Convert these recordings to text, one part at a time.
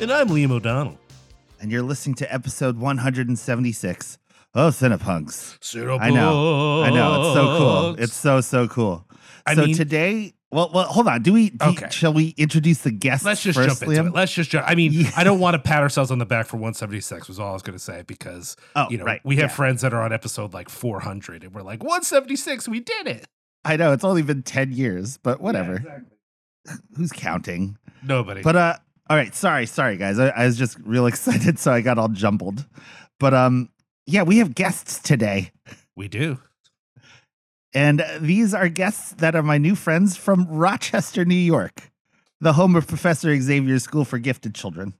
And I'm Liam O'Donnell. and you're listening to episode 176 of Cinepunx. I know, I know, it's so cool. It's so so cool. I so mean- today, well, well, hold on. Do we? Do Okay. shall we introduce the guests Let's just first, jump into Liam? it. Let's just jump. I mean, Yeah. I don't want to pat ourselves on the back for 176 was all I was going to say because, oh, you know, right. we have yeah. friends that are on episode like 400 and we're like, 176, we did it. I know it's only been 10 years, but whatever. Yeah, exactly. Who's counting? Nobody. But uh, all right. Sorry, sorry, guys. I, I was just real excited, so I got all jumbled. But um, yeah, we have guests today. we do. And these are guests that are my new friends from Rochester, New York, the home of Professor Xavier's School for Gifted Children.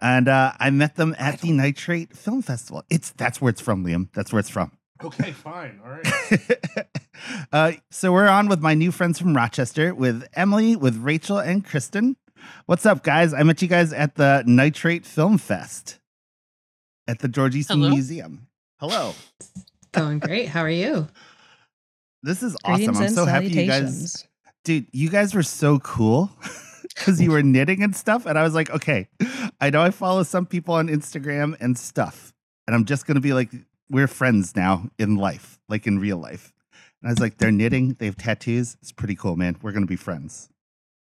And uh, I met them at the Nitrate Film Festival. It's that's where it's from, Liam. That's where it's from. Okay, fine. All right. uh, so we're on with my new friends from Rochester, with Emily, with Rachel, and Kristen. What's up, guys? I met you guys at the Nitrate Film Fest at the George Eastman Hello. Museum. Hello. Going great. How are you? This is awesome. I'm and so happy you guys dude, you guys were so cool because you were knitting and stuff. And I was like, okay, I know I follow some people on Instagram and stuff. And I'm just going to be like, we're friends now in life, like in real life. And I was like, they're knitting, they have tattoos. It's pretty cool, man. We're going to be friends.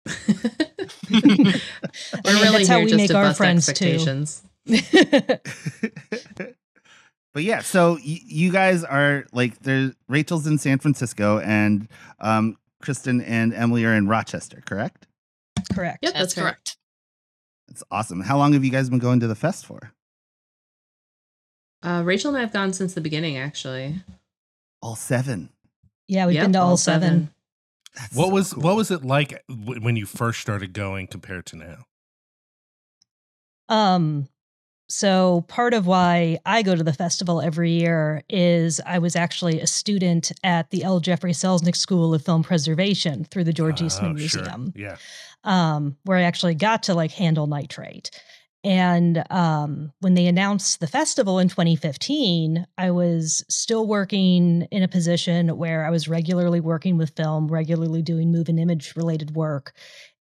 We're mean, really that's how we just make to our bust friends, too. expectations. but yeah, so y- you guys are like, there. Rachel's in San Francisco and um, Kristen and Emily are in Rochester, correct? Correct. Yep, That's that's, right. correct. That's awesome. How long have you guys been going to the fest for? Uh, Rachel and I have gone since the beginning, actually. All seven. Yeah, we've Yep, been to all seven. That's What so was cool. what was it like when you first started going compared to now? Um, so part of why I go to the festival every year is I was actually a student at the L. Jeffrey Selznick School of Film Preservation through the George Eastman Oh, sure. Museum, Yeah. um, where I actually got to like handle nitrate. And um, when they announced the festival in 2015, I was still working in a position where I was regularly working with film, regularly doing move and image related work.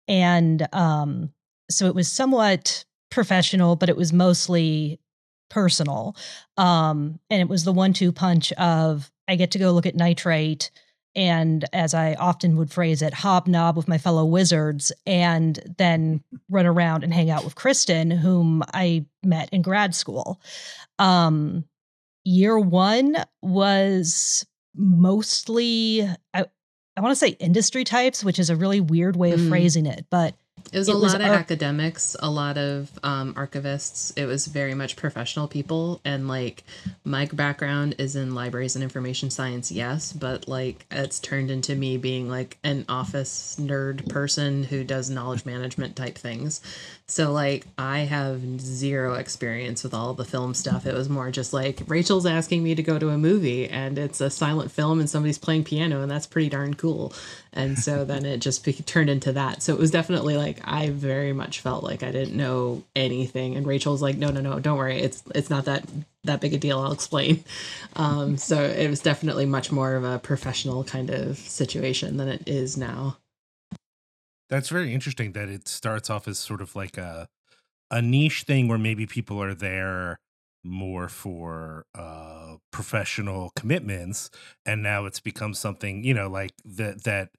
And um, so it was somewhat professional, but it was mostly personal. Um, and it was the one two punch of I get to go look at nitrate and as I often would phrase it, hobnob with my fellow wizards and then run around and hang out with Kristen, whom I met in grad school. Um, year one was mostly, I, I want to say industry types, which is a really weird way of Mm. phrasing it, but It was It a was lot of academics, a lot of um, archivists. It was very much professional people. And like my background is in libraries and information science, yes, but like it's turned into me being like an office nerd person who does knowledge management type things. So like I have zero experience with all the film stuff. It was more just like Rachel's asking me to go to a movie and it's a silent film and somebody's playing piano and that's pretty darn cool. And so then it just be- turned into that. So it was definitely like I very much felt like I didn't know anything and Rachel's like no no no don't worry it's it's not that that big a deal I'll explain. Um so it was definitely much more of a professional kind of situation than it is now. That's very interesting that it starts off as sort of like a a niche thing where maybe people are there more for uh professional commitments and now it's become something, you know, like that that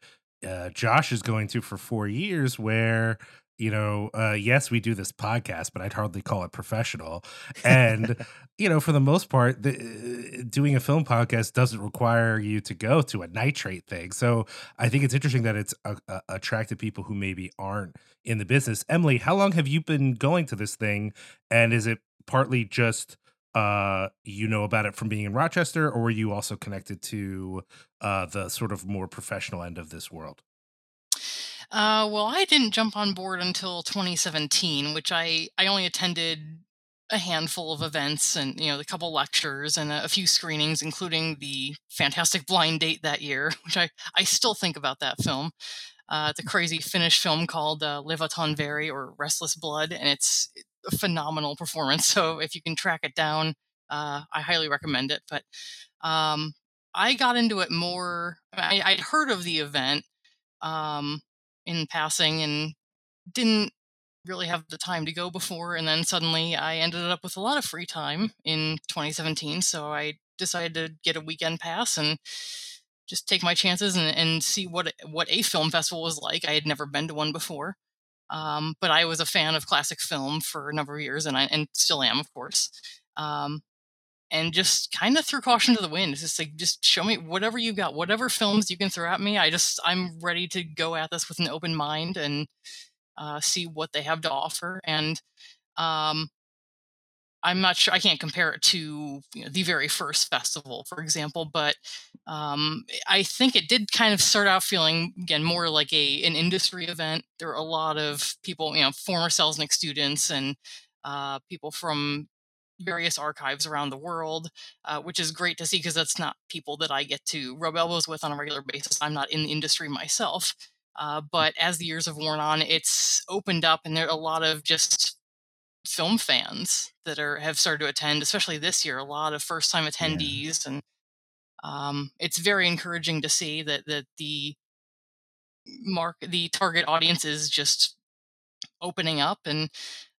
uh Josh is going through for 4 years where you know, uh yes, we do this podcast, but I'd hardly call it professional. And you know, for the most part, the, uh, doing a film podcast doesn't require you to go to a nitrate thing. So I think it's interesting that it's uh, uh, attracted people who maybe aren't in the business. Emily, how long have you been going to this thing? And is it partly just uh you know about it from being in Rochester, or were you also connected to uh the sort of more professional end of this world? Uh, well, I didn't jump on board until 2017, which I I only attended a handful of events and you know a couple lectures and a, a few screenings, including the fantastic blind date that year, which I I still think about that film. Uh, the crazy Finnish film called uh, Levoton Veri or Restless Blood, and it's phenomenal performance. So if you can track it down, uh, I highly recommend it. But um, I got into it more. I, I'd heard of the event um, in passing and didn't really have the time to go before. And then suddenly I ended up with a lot of free time in 2017. So I decided to get a weekend pass and just take my chances and, and see what what a film festival was like. I had never been to one before. Um, but I was a fan of classic film for a number of years, and I and still am, of course. Um, and just kind of threw caution to the wind. It's just like, just show me whatever you got, whatever films you can throw at me. I just, I'm ready to go at this with an open mind and uh, see what they have to offer. And um, I'm not sure, I can't compare it to you know, the very first festival, for example, but um, I think it did kind of start out feeling, again, more like a an industry event. There were a lot of people, you know, former Selznick students and uh, people from various archives around the world, uh, which is great to see because that's not people that I get to rub elbows with on a regular basis. I'm not in the industry myself. Uh, but as the years have worn on, it's opened up, and there are a lot of just film fans that are have started to attend, especially this year. A lot of first time attendees, yeah. and um, it's very encouraging to see that that the mark the target audience is just opening up and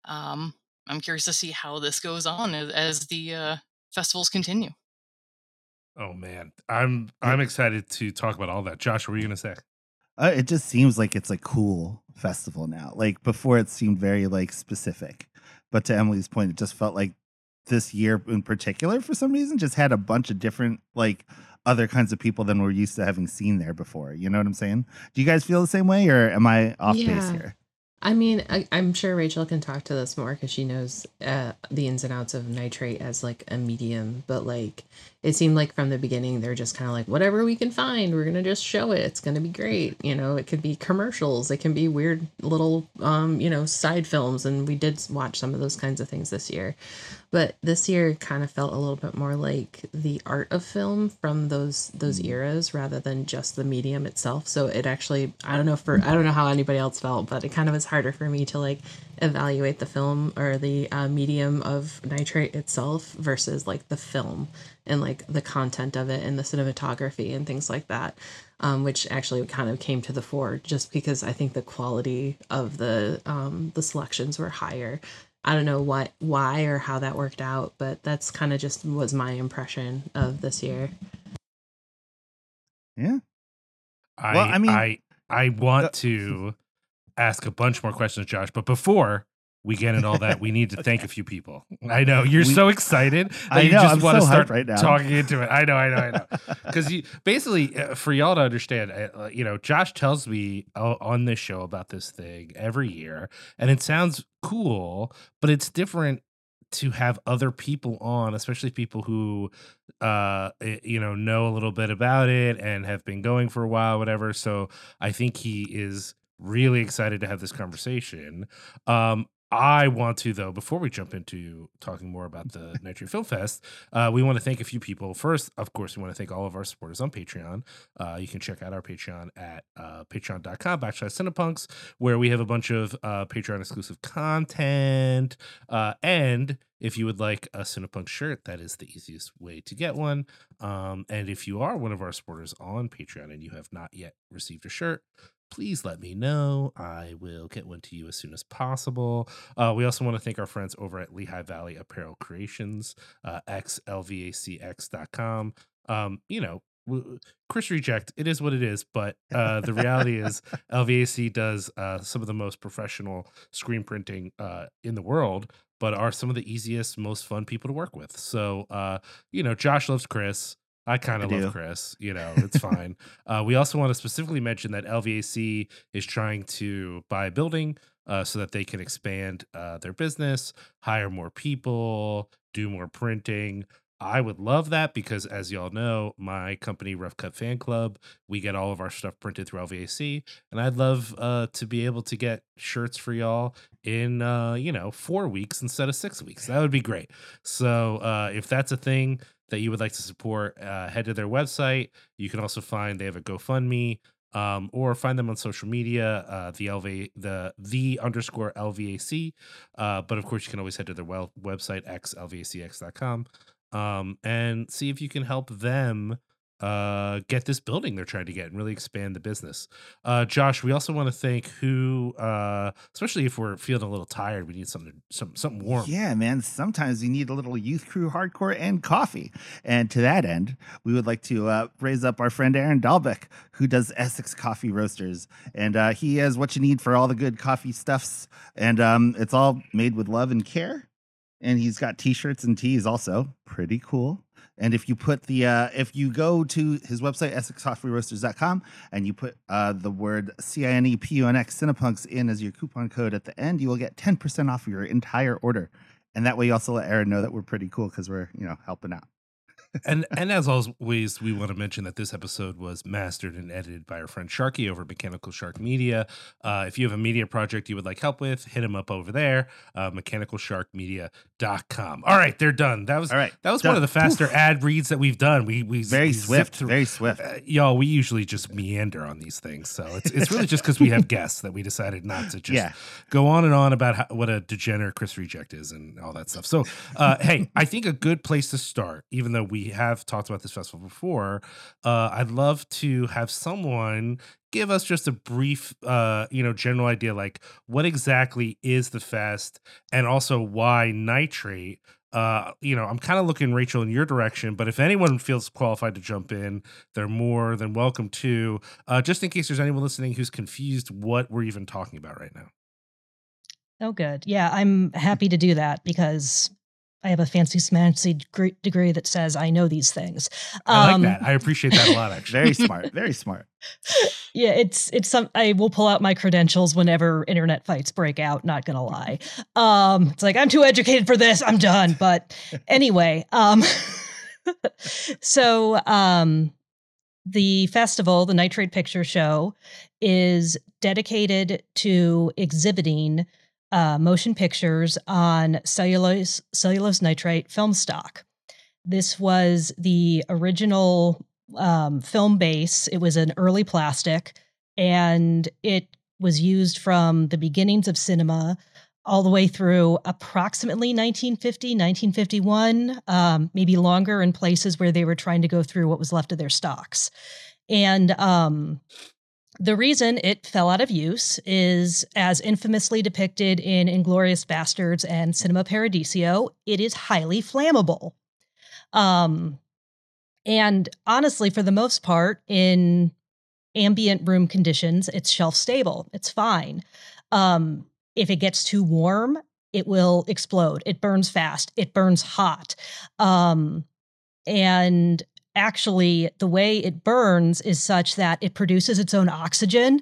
um, I'm curious to see how this goes on as, as the uh, festivals continue. Oh man, I'm I'm excited to talk about all that. Josh, what were you gonna say? Uh, it just seems like it's a cool festival now. Like before, it seemed very like specific, but to Emily's point, it just felt like this year in particular, for some reason, just had a bunch of different like other kinds of people than we're used to having seen there before. You know what I'm saying? Do you guys feel the same way, or am I off yeah. base here? I mean, I, am sure Rachel can talk to this more because she knows uh, the ins and outs of nitrate as like a medium. But like, it seemed like from the beginning they're just kind of like whatever we can find, we're gonna just show it. It's gonna be great. You know, it could be commercials, it can be weird little, um, you know, side films, and we did watch some of those kinds of things this year. But this year kind of felt a little bit more like the art of film from those those mm-hmm. eras rather than just the medium itself. So it actually I don't know for I don't know how anybody else felt, but it kind of was harder for me to like evaluate the film or the uh, medium of nitrate itself versus like the film and like the content of it and the cinematography and things like that. Um, which actually kind of came to the fore just because I think the quality of the um, the selections were higher I don't know what why or how that worked out, but that's kind of just was my impression of this year. Yeah. I well, I mean I I want uh, to ask a bunch more questions, Josh, but before we get into all that, we need to okay. thank a few people. I know you're we, so excited that I know, you just I'm want so to start right now. talking into it. I know, I know, I know. Because you basically, uh, for y'all to understand, uh, you know, Josh tells me uh, on this show about this thing every year, and it sounds cool, but it's different to have other people on, especially people who, uh, you know, know a little bit about it and have been going for a while, whatever. So I think he is really excited to have this conversation. Um, I want to, though, before we jump into talking more about the Nitro Film Fest, uh, we want to thank a few people. First, of course, we want to thank all of our supporters on Patreon. Uh, you can check out our Patreon at uh, patreon.com backslash cinepunx, where we have a bunch of uh, Patreon exclusive content. Uh, and if you would like a Cinepunx shirt, that is the easiest way to get one. Um, and if you are one of our supporters on Patreon and you have not yet received a shirt, please let me know. I will get one to you as soon as possible. Uh, we also want to thank our friends over at Lehigh Valley Apparel Creations, uh, xlvacx.com. Um, you know, Chris Reject, it is what it is, but uh, the reality is LVAC does uh, some of the most professional screen printing uh, in the world, but are some of the easiest, most fun people to work with. So, uh, you know, Josh loves Chris. I kind of love do. Chris. You know, it's fine. uh, we also want to specifically mention that LVAC is trying to buy a building uh, so that they can expand uh, their business, hire more people, do more printing. I would love that because, as y'all know, my company, Rough Cut Fan Club, we get all of our stuff printed through LVAC, and I'd love uh, to be able to get shirts for y'all in, uh, you know, four weeks instead of six weeks. That would be great. So, uh, if that's a thing, that you would like to support, uh, head to their website. You can also find they have a GoFundMe. Um, or find them on social media, uh, the LV, the the underscore LVAC. Uh, but of course, you can always head to their well, website xlvacx.com um, and see if you can help them uh, get this building they're trying to get and really expand the business. Uh, Josh, we also want to thank who, uh, especially if we're feeling a little tired, we need something some, something warm. Yeah, man. Sometimes you need a little youth crew hardcore and coffee. And to that end, we would like to uh, raise up our friend Aaron Dalbeck, who does Essex Coffee Roasters. And uh, he has what you need for all the good coffee stuffs. And um, it's all made with love and care. And he's got t shirts and teas also. Pretty cool. And if you put the, uh, if you go to his website, EssexCoffeeRoasters.com, and you put uh, the word C I N E P U N X Cinepunx in as your coupon code at the end, you will get 10% off your entire order. And that way you also let Aaron know that we're pretty cool because we're, you know, helping out and and as always, we want to mention that this episode was mastered and edited by our friend Sharky over Mechanical Shark Media. Uh, if you have a media project you would like help with, hit him up over there, uh, mechanicalsharkmedia.com. All right, they're done. That was All right, that was done. one of the faster Oof. ad reads that we've done. We we very we swift, through- very swift. uh, y'all, we usually just meander on these things, so it's it's really just because we have guests that we decided not to just Yeah. go on and on about how, what a degenerate Chris Reject is and all that stuff. So, uh, hey, I think a good place to start, even though we have talked about this festival before, uh, I'd love to have someone give us just a brief, uh, you know, general idea, like what exactly is the fest, and also why nitrate. Uh, you know, I'm kind of looking Rachel in your direction, but if anyone feels qualified to jump in, they're more than welcome to. Uh, just in case there's anyone listening who's confused what we're even talking about right now. Oh, good. Yeah, I'm happy to do that because I have a fancy smancy degree, degree that says I know these things. I like Um, that. I appreciate that a lot, actually. Very smart, very smart. Yeah, it's it's some. I will pull out my credentials whenever internet fights break out. Not gonna lie, um, it's like I'm too educated for this. I'm done. But anyway, um, so um, the festival, the Nitrate Picture Show, is dedicated to exhibiting uh, motion pictures on cellulose cellulose nitrate film stock. This was the original um, film base. It was an early plastic, and it was used from the beginnings of cinema all the way through approximately 1950, 1951, um, maybe longer in places where they were trying to go through what was left of their stocks. And um, the reason it fell out of use is, as infamously depicted in Inglourious Basterds and Cinema Paradiso, it is highly flammable. Um, and honestly, for the most part, in ambient room conditions, it's shelf stable. It's fine. Um, if it gets too warm, it will explode. It burns fast. It burns hot. Um, and actually, the way it burns is such that it produces its own oxygen.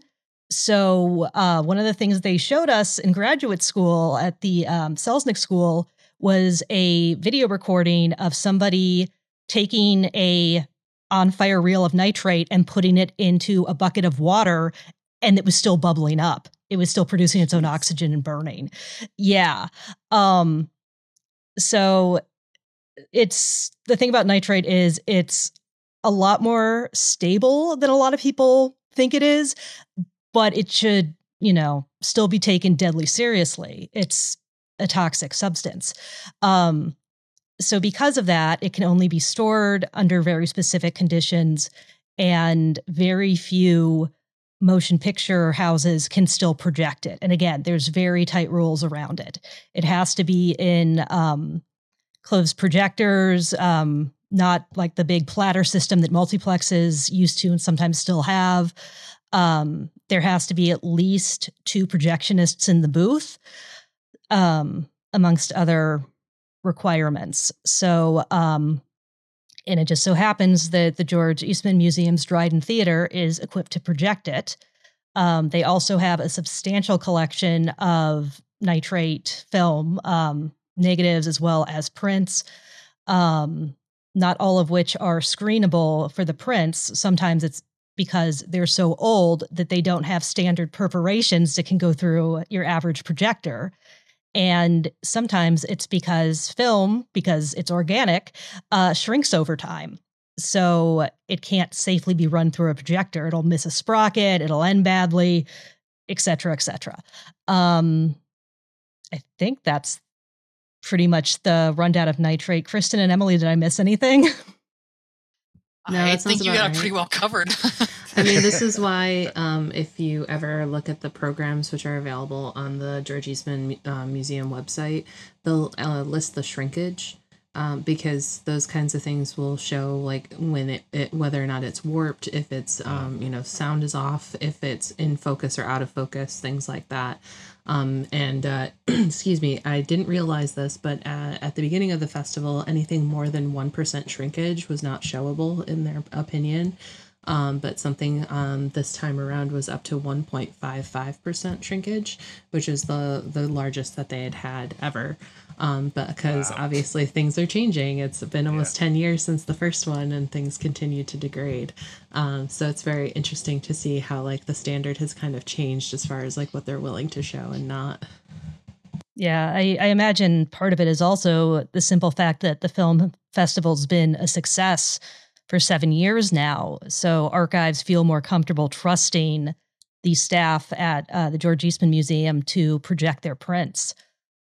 So, uh, one of the things they showed us in graduate school at the um, Selznick School was a video recording of somebody taking a on fire reel of nitrate and putting it into a bucket of water and it was still bubbling up. It was still producing its own oxygen and burning. Yeah um so it's the thing about nitrate is it's a lot more stable than a lot of people think it is but it should you know still be taken deadly seriously. It's a toxic substance. Um so because of that it can only be stored under very specific conditions and very few motion picture houses can still project it. And again there's very tight rules around it. It has to be in um, closed projectors um, not like the big platter system that multiplexes used to and sometimes still have um, there has to be at least two projectionists in the booth um, amongst other requirements. So, um, and it just so happens that the George Eastman Museum's Dryden Theatre is equipped to project it. Um, they also have a substantial collection of nitrate film, um, negatives as well as prints, um, not all of which are screenable for the prints. Sometimes it's because they're so old that they don't have standard perforations that can go through your average projector. And sometimes it's because film, because it's organic, uh, shrinks over time. So it can't safely be run through a projector. It'll miss a sprocket, it'll end badly, et cetera, et cetera. Um, I think that's pretty much the rundown of nitrate. Kristen and Emily, did I miss anything? No, I think you about got it pretty well covered. I mean, this is why um, if you ever look at the programs which are available on the George Eastman uh, Museum website, they'll uh, list the shrinkage um, because those kinds of things will show like when it, it whether or not it's warped, if it's um, you know sound is off, if it's in focus or out of focus, things like that. Um, and uh, excuse me, I didn't realize this, but uh, at the beginning of the festival, anything more than 1% shrinkage was not showable in their opinion. Um, but something um, this time around was up to 1.55% shrinkage, which is the, the largest that they had had ever. Um, but because Wow. obviously things are changing, it's been almost 10 years since the first one and things continue to degrade. Um, so it's very interesting to see how like the standard has kind of changed as far as like what they're willing to show and not. Yeah, I, I imagine part of it is also the simple fact that the film festival's been a success for seven years now. So archives feel more comfortable trusting the staff at uh, the George Eastman Museum to project their prints.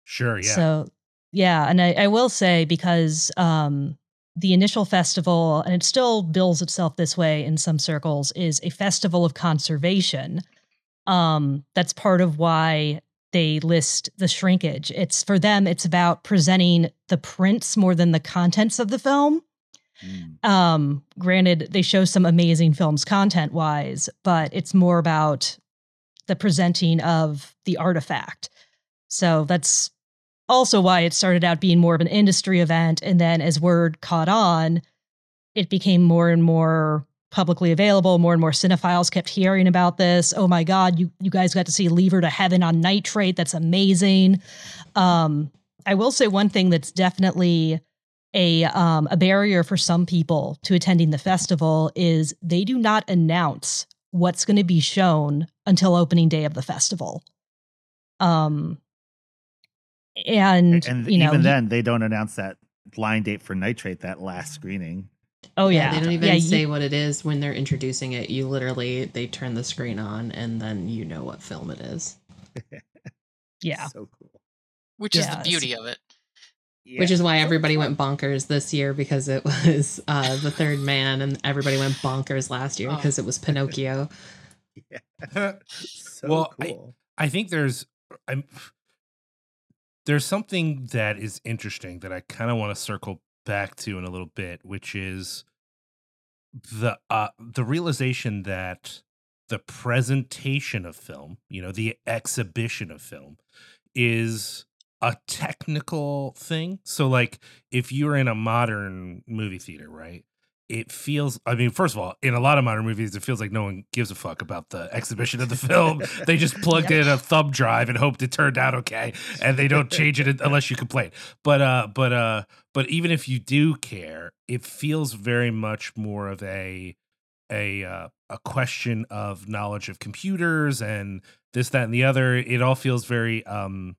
Sure, yeah. So, yeah, and I, I will say because um, the initial festival, and it still bills itself this way in some circles, is a festival of conservation. Um, that's part of why they list the shrinkage. It's for them, it's about presenting the prints more than the contents of the film. Mm. Um, granted, they show some amazing films content wise, but it's more about the presenting of the artifact. So that's also why it started out being more of an industry event. And then as word caught on, it became more and more publicly available. More and more cinephiles kept hearing about this. Oh my God, you, you guys got to see Leave Her to Heaven on nitrate. That's amazing. Um, I will say one thing that's definitely a um, a barrier for some people to attending the festival is they do not announce what's going to be shown until opening day of the festival. Um, and, and you know, even then, they don't announce that line date for Nitrate that last screening. oh yeah, They don't even yeah, you- say what it is when they're introducing it. You literally, they turn the screen on and then you know what film it is. yeah. so cool. which is the beauty of it. Which is why everybody went bonkers this year because it was uh, the third man, and everybody went bonkers last year Oh. because it was Pinocchio. Yeah so Well, I- cool. I think there's I'm there's something that is interesting that I kind of want to circle back to in a little bit, which is the uh the realization that the presentation of film, you know, the exhibition of film is a technical thing. So like if you're in a modern movie theater, right? It feels I mean, first of all, in a lot of modern movies, it feels like no one gives a fuck about the exhibition of the film. they just plugged in a thumb drive and hoped it turned out okay. And they don't change it unless you complain. But uh but uh but even if you do care, it feels very much more of a a uh, a question of knowledge of computers and this that and the other it all feels very um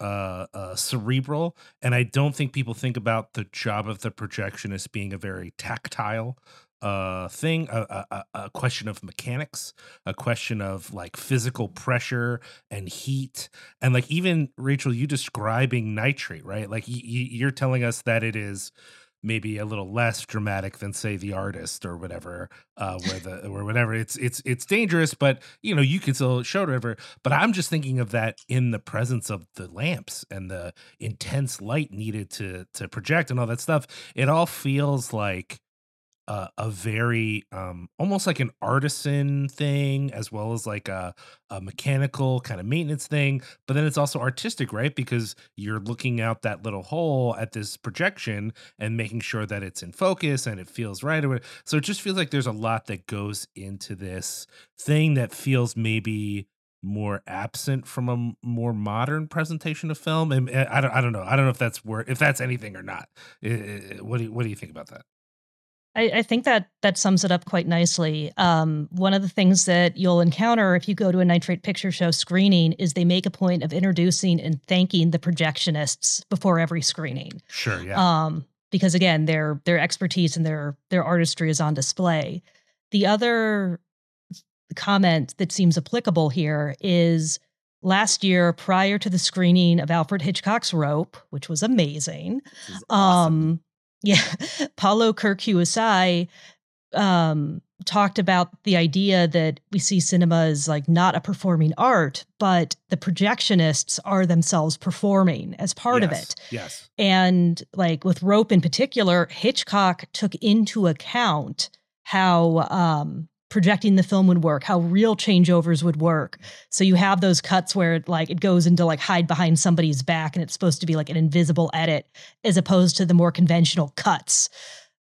uh, uh cerebral and i don't think people think about the job of the projectionist being a very tactile uh thing a, a, a- question of mechanics a question of like physical pressure and heat and like even rachel you describing nitrate right? Like y- y- you're telling us that it is maybe a little less dramatic than say the artist or whatever uh where the or whatever. It's it's it's dangerous but you know you can still show whatever. But i'm just thinking of that in the presence of the lamps and the intense light needed to to project and all that stuff. It all feels like uh, a very um almost like an artisan thing as well as like a, a mechanical kind of maintenance thing but then it's also artistic right? Because you're looking out that little hole at this projection and making sure that it's in focus and it feels right so it just feels like there's a lot that goes into this thing that feels maybe more absent from a more modern presentation of film and uh, i don't i don't know i don't know if that's where if that's anything or not. Uh, uh, what do you what do you think about that I, I think that that sums it up quite nicely. Um, one of the things that you'll encounter if you go to a Nitrate Picture Show screening is they make a point of introducing and thanking the projectionists before every screening. sure yeah um, because again, their their expertise and their their artistry is on display. The other comment that seems applicable here is last year, prior to the screening of Alfred Hitchcock's Rope, which was amazing. Awesome. Um, yeah, Paolo Cherchi Usai um, talked about the idea that we see cinema as like not a performing art, but the projectionists are themselves performing as part yes. of it. Yes. And like with Rope in particular, Hitchcock took into account how um, projecting the film would work, how reel changeovers would work. So you have those cuts where it, like it goes into like hide behind somebody's back and it's supposed to be like an invisible edit as opposed to the more conventional cuts.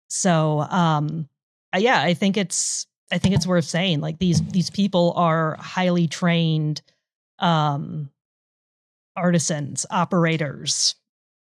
So um uh, yeah, I think it's I think it's worth saying like these these people are highly trained um artisans, operators.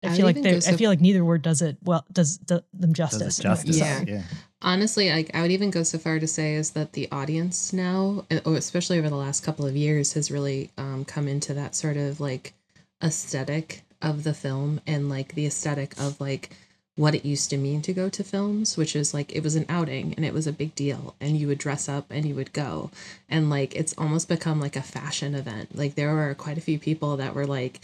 I I'd feel like they go I feel like neither word does it well does, do them Does justice. it justice. Yeah. yeah. Honestly, like I would even go so far to say is that the audience now, uh, especially over the last couple of years, has really um, come into that sort of like aesthetic of the film and like the aesthetic of like what it used to mean to go to films, which is like it was an outing and it was a big deal, and you would dress up and you would go, and like it's almost become like a fashion event. Like there were quite a few people that were like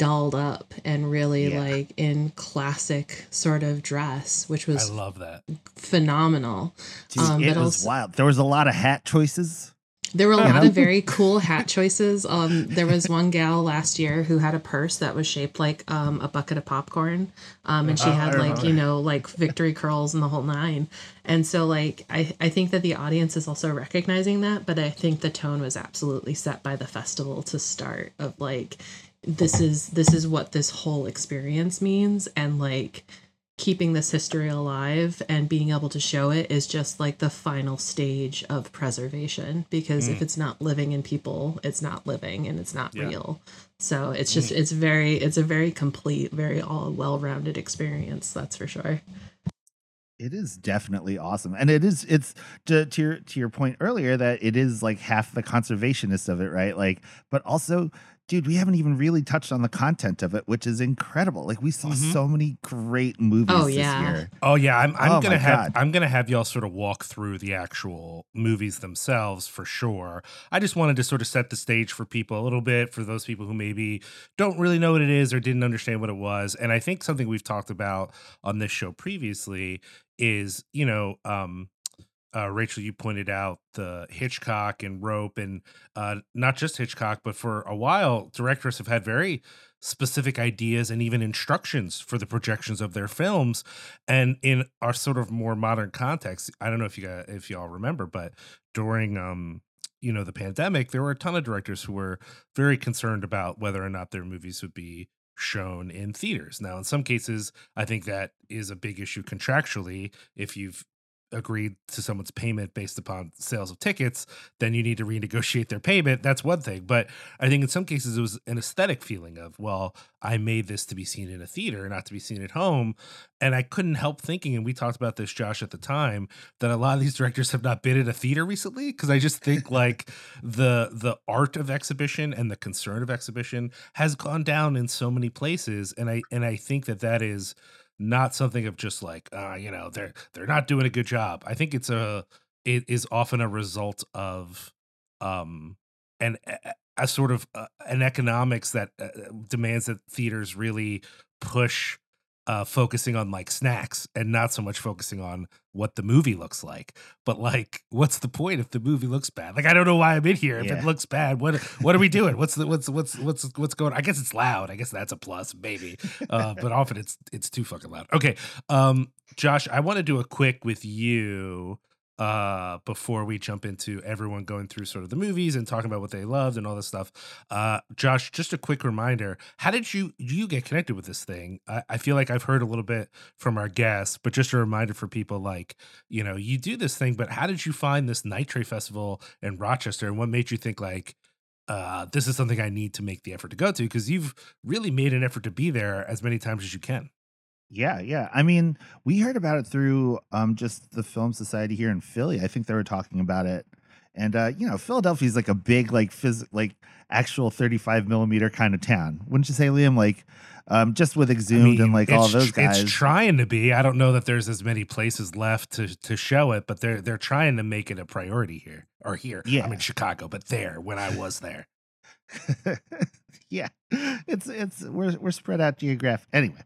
dolled up and really Yeah. like in classic sort of dress, which was I love that. phenomenal. Dude, Um, it but was also- wild. There was a lot of hat choices. There were a lot of very cool hat choices. Um, there was one gal last year who had a purse that was shaped like um, a bucket of popcorn, um, and she Oh, had like you know like victory curls and the whole nine. And so like I I think that the audience is also recognizing that, but I think the tone was absolutely set by the festival to start of like this is this is what this whole experience means, and like keeping this history alive and being able to show it is just like the final stage of preservation because if mm. it's not living in people it's not living and it's not Yeah. real so it's just mm. it's very it's a very complete very all well-rounded experience that's for sure It is definitely awesome, and it is. It's to, to your to your point earlier that it is like half the conservationist of it, right? Like, but also, dude, we haven't even really touched on the content of it, which is incredible. Like, we saw Mhm. so many great movies Oh, this yeah. year. Oh yeah, I'm I'm Oh, gonna have God. I'm gonna have y'all sort of walk through the actual movies themselves for sure. I just wanted to sort of set the stage for people a little bit for those people who maybe don't really know what it is or didn't understand what it was. And I think something we've talked about on this show previously is, you know, um uh, Rachel, you pointed out the Hitchcock and Rope, and uh, not just Hitchcock, but for a while, directors have had very specific ideas and even instructions for the projections of their films. And in our sort of more modern context, I don't know if you guys, if y'all remember, but during um, you know, the pandemic, there were a ton of directors who were very concerned about whether or not their movies would be shown in theaters. Now, in some cases, I think that is a big issue contractually. If you've agreed to someone's payment based upon sales of tickets, then you need to renegotiate their payment. That's one thing. But I think in some cases it was an aesthetic feeling of, well, I made this to be seen in a theater, not to be seen at home. And I couldn't help thinking, and we talked about this, Josh, at the time, that a lot of these directors have not been in a theater recently. Because I just think like the the art of exhibition and the concern of exhibition has gone down in so many places. And I and I think that that is not something of just like uh, you know they're they're not doing a good job. I think it's a it is often a result of um and a, sort of uh, an economics that uh, demands that theaters really push uh focusing on like snacks and not so much focusing on what the movie looks like but like what's the point if the movie looks bad like i don't know why i'm in here if Yeah. it looks bad what what are we doing what's the what's what's what's what's going i guess it's loud i guess that's a plus maybe uh, but often it's it's too fucking loud. Okay, um, Josh, I want to do a quick with you uh, before we jump into everyone going through sort of the movies and talking about what they loved and all this stuff. Uh, Josh, just a quick reminder: How did you you get connected with this thing? I, I feel like I've heard a little bit from our guests, but just a reminder for people like you know you do this thing, but how did you find this Nitrate Festival in Rochester, and what made you think like? Uh, this is something I need to make the effort to go to because you've really made an effort to be there as many times as you can. Yeah, yeah. I mean, we heard about it through um just the film society here in Philly. I think they were talking about it. And uh, you know, Philadelphia's like a big, like phys- like actual 35 millimeter kind of town. Wouldn't you say, Liam? Like um just with I Exhumed mean, and like all those guys. It's trying to be. I don't know that there's as many places left to to show it, but they're they're trying to make it a priority here or here. Yeah. I'm in Chicago, but there when I was there. yeah. It's it's we're we're spread out geographic. Anyway.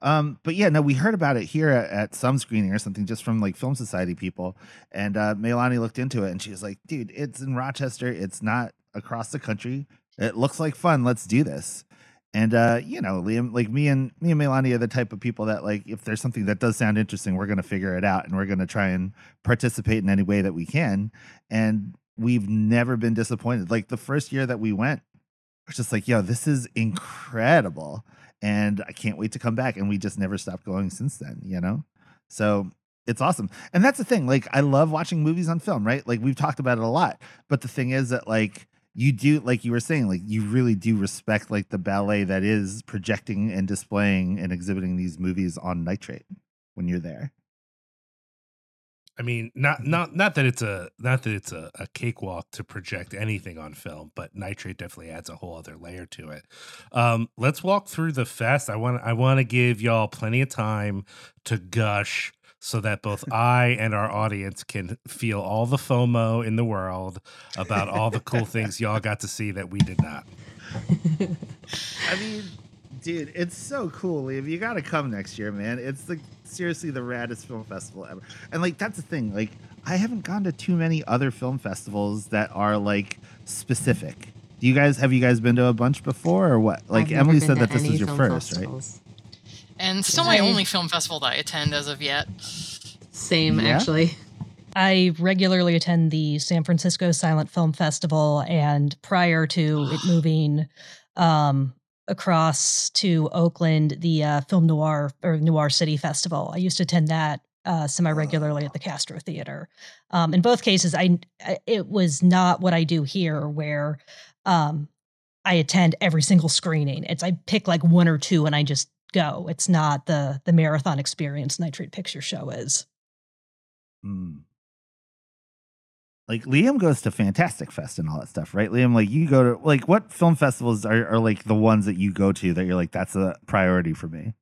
Um, but yeah, no, we heard about it here at, at some screening or something, just from like Film Society people. And uh, Melani looked into it, and she was like, "Dude, it's in Rochester. It's not across the country. It looks like fun. Let's do this." And uh, you know, Liam, like me and me and Melani are the type of people that like if there's something that does sound interesting, we're gonna figure it out and we're gonna try and participate in any way that we can. And we've never been disappointed. Like the first year that we went, we're just like, yo, this is incredible. And I can't wait to come back. And we just never stopped going since then, you know? So it's awesome. And that's the thing. Like, I love watching movies on film, right? Like, we've talked about it a lot. But the thing is that, like, you do, like you were saying, like, you really do respect, like, the ballet that is projecting and displaying and exhibiting these movies on nitrate when you're there. I mean, not not not that it's a not that it's a, a cakewalk to project anything on film, but nitrate definitely adds a whole other layer to it. Um, let's walk through the fest. I want I want to give y'all plenty of time to gush so that both I and our audience can feel all the FOMO in the world about all the cool things y'all got to see that we did not. I mean, dude, it's so cool, Liam. You got to come next year, man. It's the seriously the raddest film festival ever. And like that's the thing. Like I haven't gone to too many other film festivals that are like specific. Do you guys have you guys been to a bunch before or what? Like I've Emily said that this is your film first, right? And still Yeah. my only film festival that I attend as of yet. Same, Yeah? actually. I regularly attend the San Francisco Silent Film Festival, and prior to it moving um, across to Oakland, the uh, Film Noir or Noir City Festival, I used to attend that uh, semi regularly at the Castro Theater. Um, in both cases, I I- it was not what I do here, where um, I attend every single screening. It's I pick like one or two and I just go. It's not the the marathon experience Nitrate Picture Show is. Mm. Like Liam goes to Fantastic Fest and all that stuff, right? Liam, like you go to like what film festivals are, are like the ones that you go to that you're like that's a priority for me.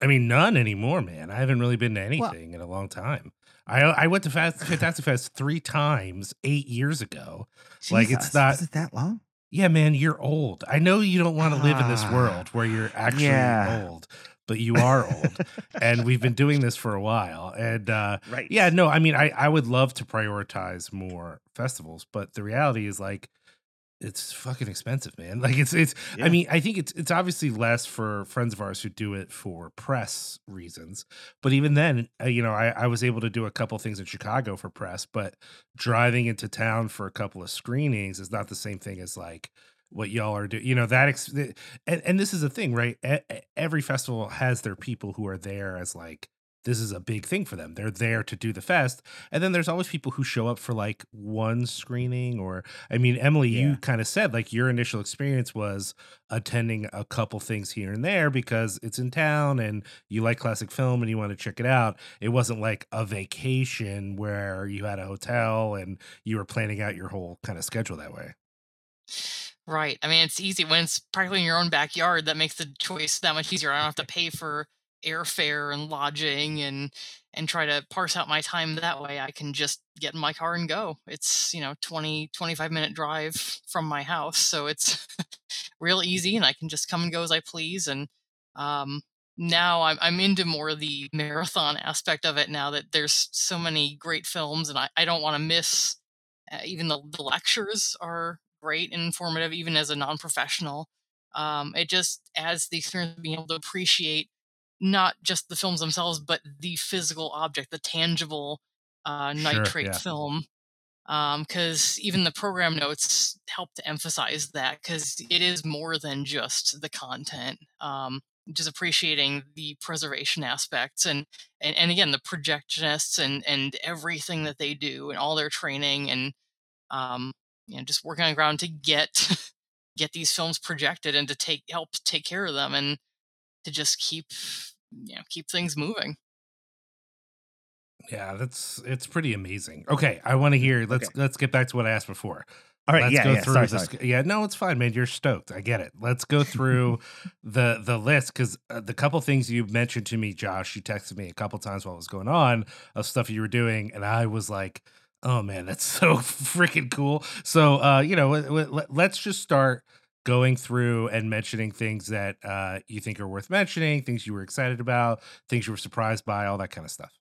I mean, none anymore, man. I haven't really been to anything in a long time. I I went to Fast, Fantastic Fest three times eight years ago. Like, it's not- was it that long? Yeah, man, you're old. I know you don't want to live in this Ah, world where you're actually yeah. old, but you are old. and we've been doing this for a while. And uh right. yeah, no, I mean I I would love to prioritize more festivals, but the reality is like it's fucking expensive, man. Like it's it's Yeah. I mean, I think it's it's obviously less for friends of ours who do it for press reasons. But even then, uh, you know, I, I was able to do a couple things in Chicago for press, but driving into town for a couple of screenings is not the same thing as like what y'all are doing. You know, that ex- and, and this is the thing, right? E- every festival has their people who are there as like this is a big thing for them. They're there to do the fest. And then there's always people who show up for like one screening or I mean, Emily, Yeah. you kind of said like your initial experience was attending a couple things here and there because it's in town and you like classic film and you want to check it out. It wasn't like a vacation where you had a hotel and you were planning out your whole kind of schedule that way. Right. I mean, it's easy when it's practically in your own backyard. That makes the choice that much easier. I don't have to pay for airfare and lodging and and try to parse out my time that way. I can just get in my car and go. It's, you know, 20 25 minute drive from my house, so it's real easy and I can just come and go as I please and um now I'm I'm into more the marathon aspect of it now that there's so many great films and I, I don't want to miss uh, even the, the lectures are great and informative even as a non-professional um, it just adds the experience of being able to appreciate not just the films themselves but the physical object the tangible uh, Sure, nitrate yeah. film because even the program notes help to emphasize that because it is more than just the content um, just appreciating the preservation aspects and, and and again the projectionists and and everything that they do and all their training and um, you know just working on ground to get get these films projected and to take help take care of them and to just keep you know keep things moving Yeah, that's it's pretty amazing. Okay, I want to hear. Let's Okay. let's get back to what I asked before. All right, let's yeah, go yeah. through Sorry, this. sorry. Yeah, no, it's fine, man. You're stoked. I get it. Let's go through the the list because uh, the couple things you mentioned to me, Josh, you texted me a couple times while it was going on of stuff you were doing, and I was like, "Oh man, that's so freaking cool." So, uh, you know, let, let, let's just start going through and mentioning things that uh, you think are worth mentioning, things you were excited about, things you were surprised by, all that kind of stuff.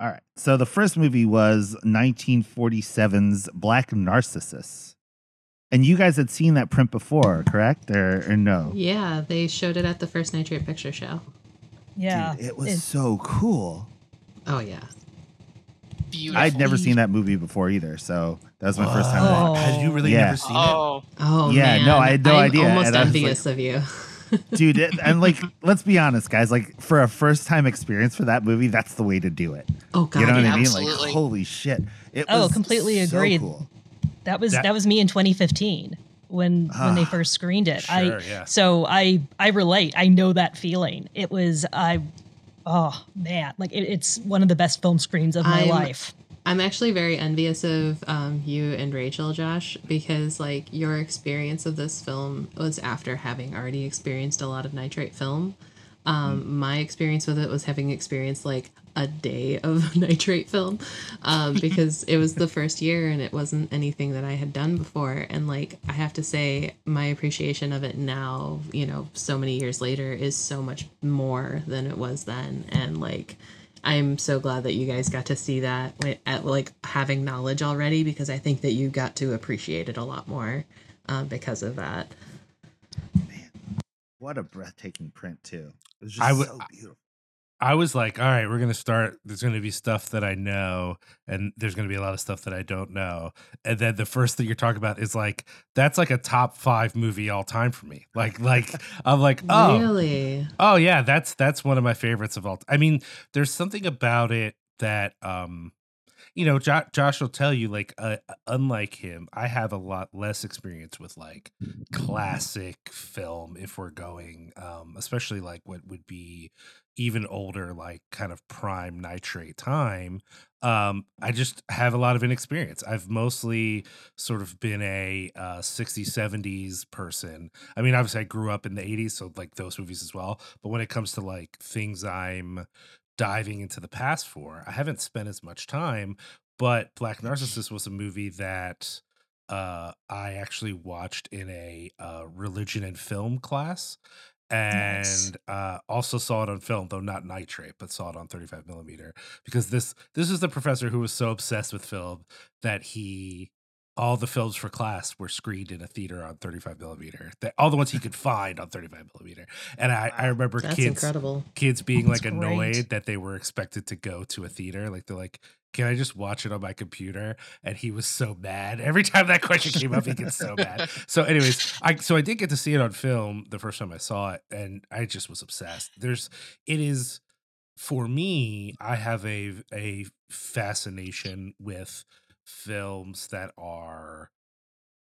All right. So the first movie was 1947's Black Narcissus. And you guys had seen that print before, correct? Or, or no? Yeah, they showed it at the first Nitrate Picture Show. Yeah. Dude, it was it's- so cool. Oh yeah. Beautiful. I'd never seen that movie before either. So that was my first time. Whoa. watching it. Had you really Yeah. never seen it? Oh, Oh Yeah, man. no, I had no I'm idea, Almost and I was like- envious of you. dude it, and like let's be honest guys like for a first time experience for that movie that's the way to do it Oh god. you know what yeah. i mean absolutely. like holy shit it Oh, was completely so agreed. cool. That was That- that, was me in 2015 when when they Ah, first screened it. Sure, I yeah. so I I relate. I know that feeling. It was I oh man, like it, it's one of the best film screens of my I'm- life. I'm actually very envious of um, you and Rachel, Josh, because like your experience of this film was after having already experienced a lot of nitrate film. Um, My experience with it was having experienced like a day of nitrate film um, because it was the first year and it wasn't anything that I had done before. And like I have to say, my appreciation of it now, you know, so many years later, is so much more than it was then. And like I'm so glad that you guys got to see that at like having knowledge already because I think that you got to appreciate it a lot more um, because of that. what a breathtaking print too it was just I would- so beautiful I was like, all right, we're going to start. There's going to be stuff that I know, and there's going to be a lot of stuff that I don't know. And then the first thing you're talking about is like, that's like a top five movie all time for me. Like, like, I'm like, oh, Really? Oh yeah, that's that's one of my favorites of all. T- I mean, there's something about it that um you know, jo- Josh will tell you like uh, unlike him, I have a lot less experience with like classic film if we're going um especially like what would be even older like kind of prime nitrate time. Um I just have a lot of inexperience. I've mostly sort of been a uh 60s 70s person I mean, obviously, I grew up in the 80s, so like those movies as well. But when it comes to like things I'm diving into the past for, I haven't spent as much time. But Black Narcissus was a movie that uh, I actually watched in a uh, religion and film class. And Nice. uh, also saw it on film, though not nitrate, but saw it on 35 millimeter because this this is the professor who was so obsessed with film that he all the films for class were screened in a theater on 35 millimeter. That all the ones he could find on 35 millimeter. And I, I remember That's kids incredible. kids being like annoyed great. that they were expected to go to a theater. Like they're like, can I just watch it on my computer? And he was so mad. Every time that question came up, he gets so mad. So, anyways, I so I did get to see it on film the first time I saw it, and I just was obsessed. There's it is for me, I have a a fascination with films that are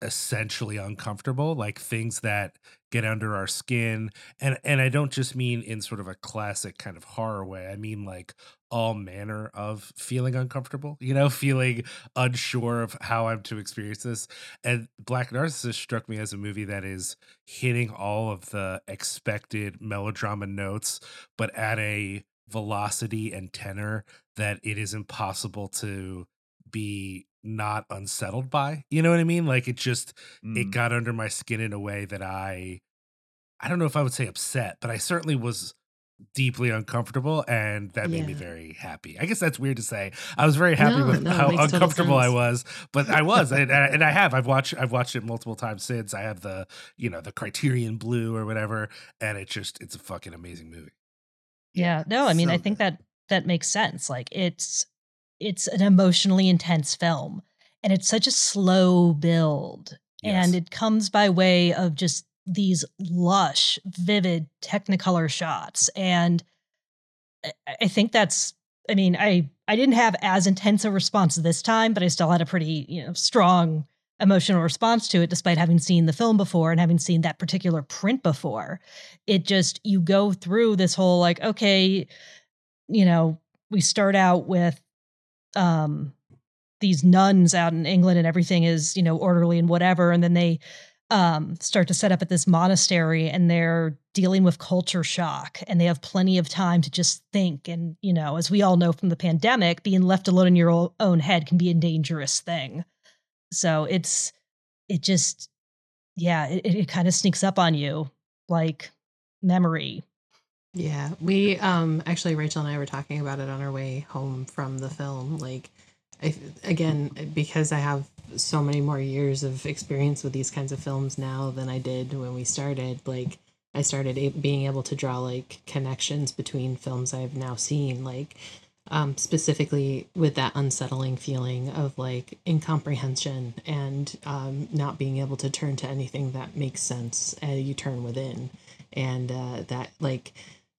essentially uncomfortable like things that get under our skin and and I don't just mean in sort of a classic kind of horror way I mean like all manner of feeling uncomfortable you know feeling unsure of how I'm to experience this and Black Narcissus struck me as a movie that is hitting all of the expected melodrama notes but at a velocity and tenor that it is impossible to be not unsettled by you know what i mean like it just it Mm. got under my skin in a way that I I don't know if I would say upset, but I certainly was deeply uncomfortable and that made me very happy. I guess that's weird to say. I was very happy No, with no, how uncomfortable I was, but I was and, and I- have I've watched I've watched it multiple times since. I have the, you know, the Criterion Blue or whatever and it just it's a fucking amazing movie. Yeah. No, I mean, so I think that that makes sense. Like it's it's an emotionally intense film and it's such a slow build and it comes by way of just these lush, vivid technicolor shots and I- I think that's I mean, I I didn't have as intense a response this time, but I still had a pretty, you know, strong emotional response to it despite having seen the film before and having seen that particular print before. It just you go through this whole like okay, you know, we start out with um these nuns out in England and everything is, you know, orderly and whatever and then they um start to set up at this monastery and they're dealing with culture shock and they have plenty of time to just think and you know as we all know from the pandemic being left alone in your own head can be a dangerous thing so it's it just yeah, it, it kind of sneaks up on you like memory. Yeah, we um actually Rachel and I were talking about it on our way home from the film. Like, I, again, because I have so many more years of experience with these kinds of films now than I did when we started. Like, I started a- being able to draw like connections between films I've now seen. Like, um, specifically with that unsettling feeling of like incomprehension and um, not being able to turn to anything that makes sense. Uh, you turn within, and uh, that like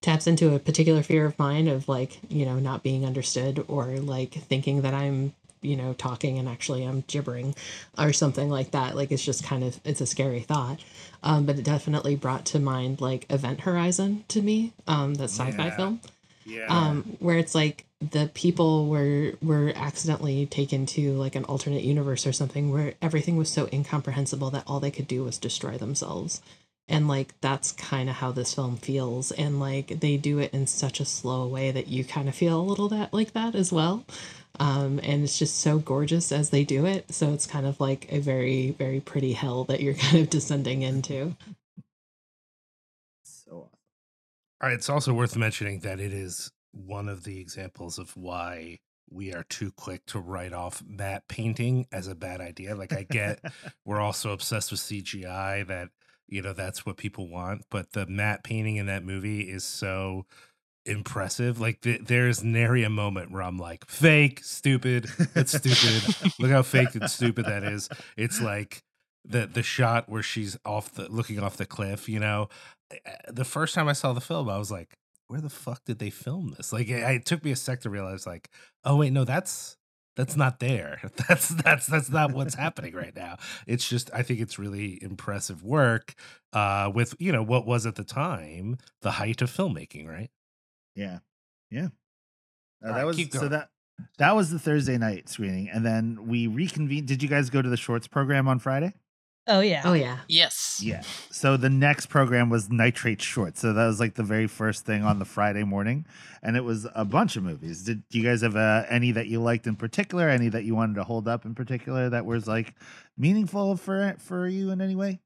taps into a particular fear of mine of like you know not being understood or like thinking that i'm you know talking and actually i'm gibbering or something like that like it's just kind of it's a scary thought um, but it definitely brought to mind like event horizon to me um that sci-fi Yeah. film Yeah. um where it's like the people were were accidentally taken to like an alternate universe or something where everything was so incomprehensible that all they could do was destroy themselves and like that's kind of how this film feels and like they do it in such a slow way that you kind of feel a little that like that as well um and it's just so gorgeous as they do it so it's kind of like a very very pretty hell that you're kind of descending into So awesome. All right, it's also worth mentioning that it is one of the examples of why we are too quick to write off matte painting as a bad idea. Like I get we're also obsessed with CGI that you know that's what people want, but the matte painting in that movie is so impressive. Like th- there's nary a moment where I'm like fake, stupid, that's stupid. Look how fake and stupid that is. It's like the the shot where she's off the looking off the cliff, you know. The first time I saw the film, I was like, where the fuck did they film this? Like it, it took me a sec to realize like, oh wait, no, that's that's not there. That's that's that's not what's happening right now. It's just I think it's really impressive work uh with, you know, what was at the time the height of filmmaking, right? Yeah, yeah. Uh, that right, was so that that was the Thursday night screening, and then we reconvened. Did you guys go to the shorts program on Friday? Oh yeah. oh yeah Yes. Yeah. So the next program was Nitrate Shorts. So that was like the very first thing on the Friday morning, and it was a bunch of movies. Did you guys have uh, any that you liked in particular? Any that you wanted to hold up in particular that was like meaningful for for you in any way?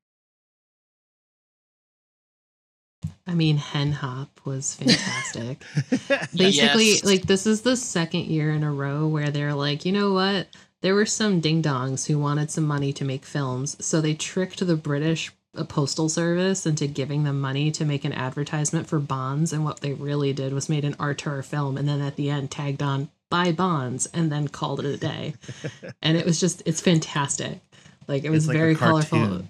i mean hen hop was fantastic basically Yes. like this is the second year in a row where they're like you know what there were some ding dongs who wanted some money to make films so they tricked the british uh, postal service into giving them money to make an advertisement for bonds and what they really did was made an artur film and then at the end tagged on buy bonds and then called it a day and it was just it's fantastic like it was like very colorful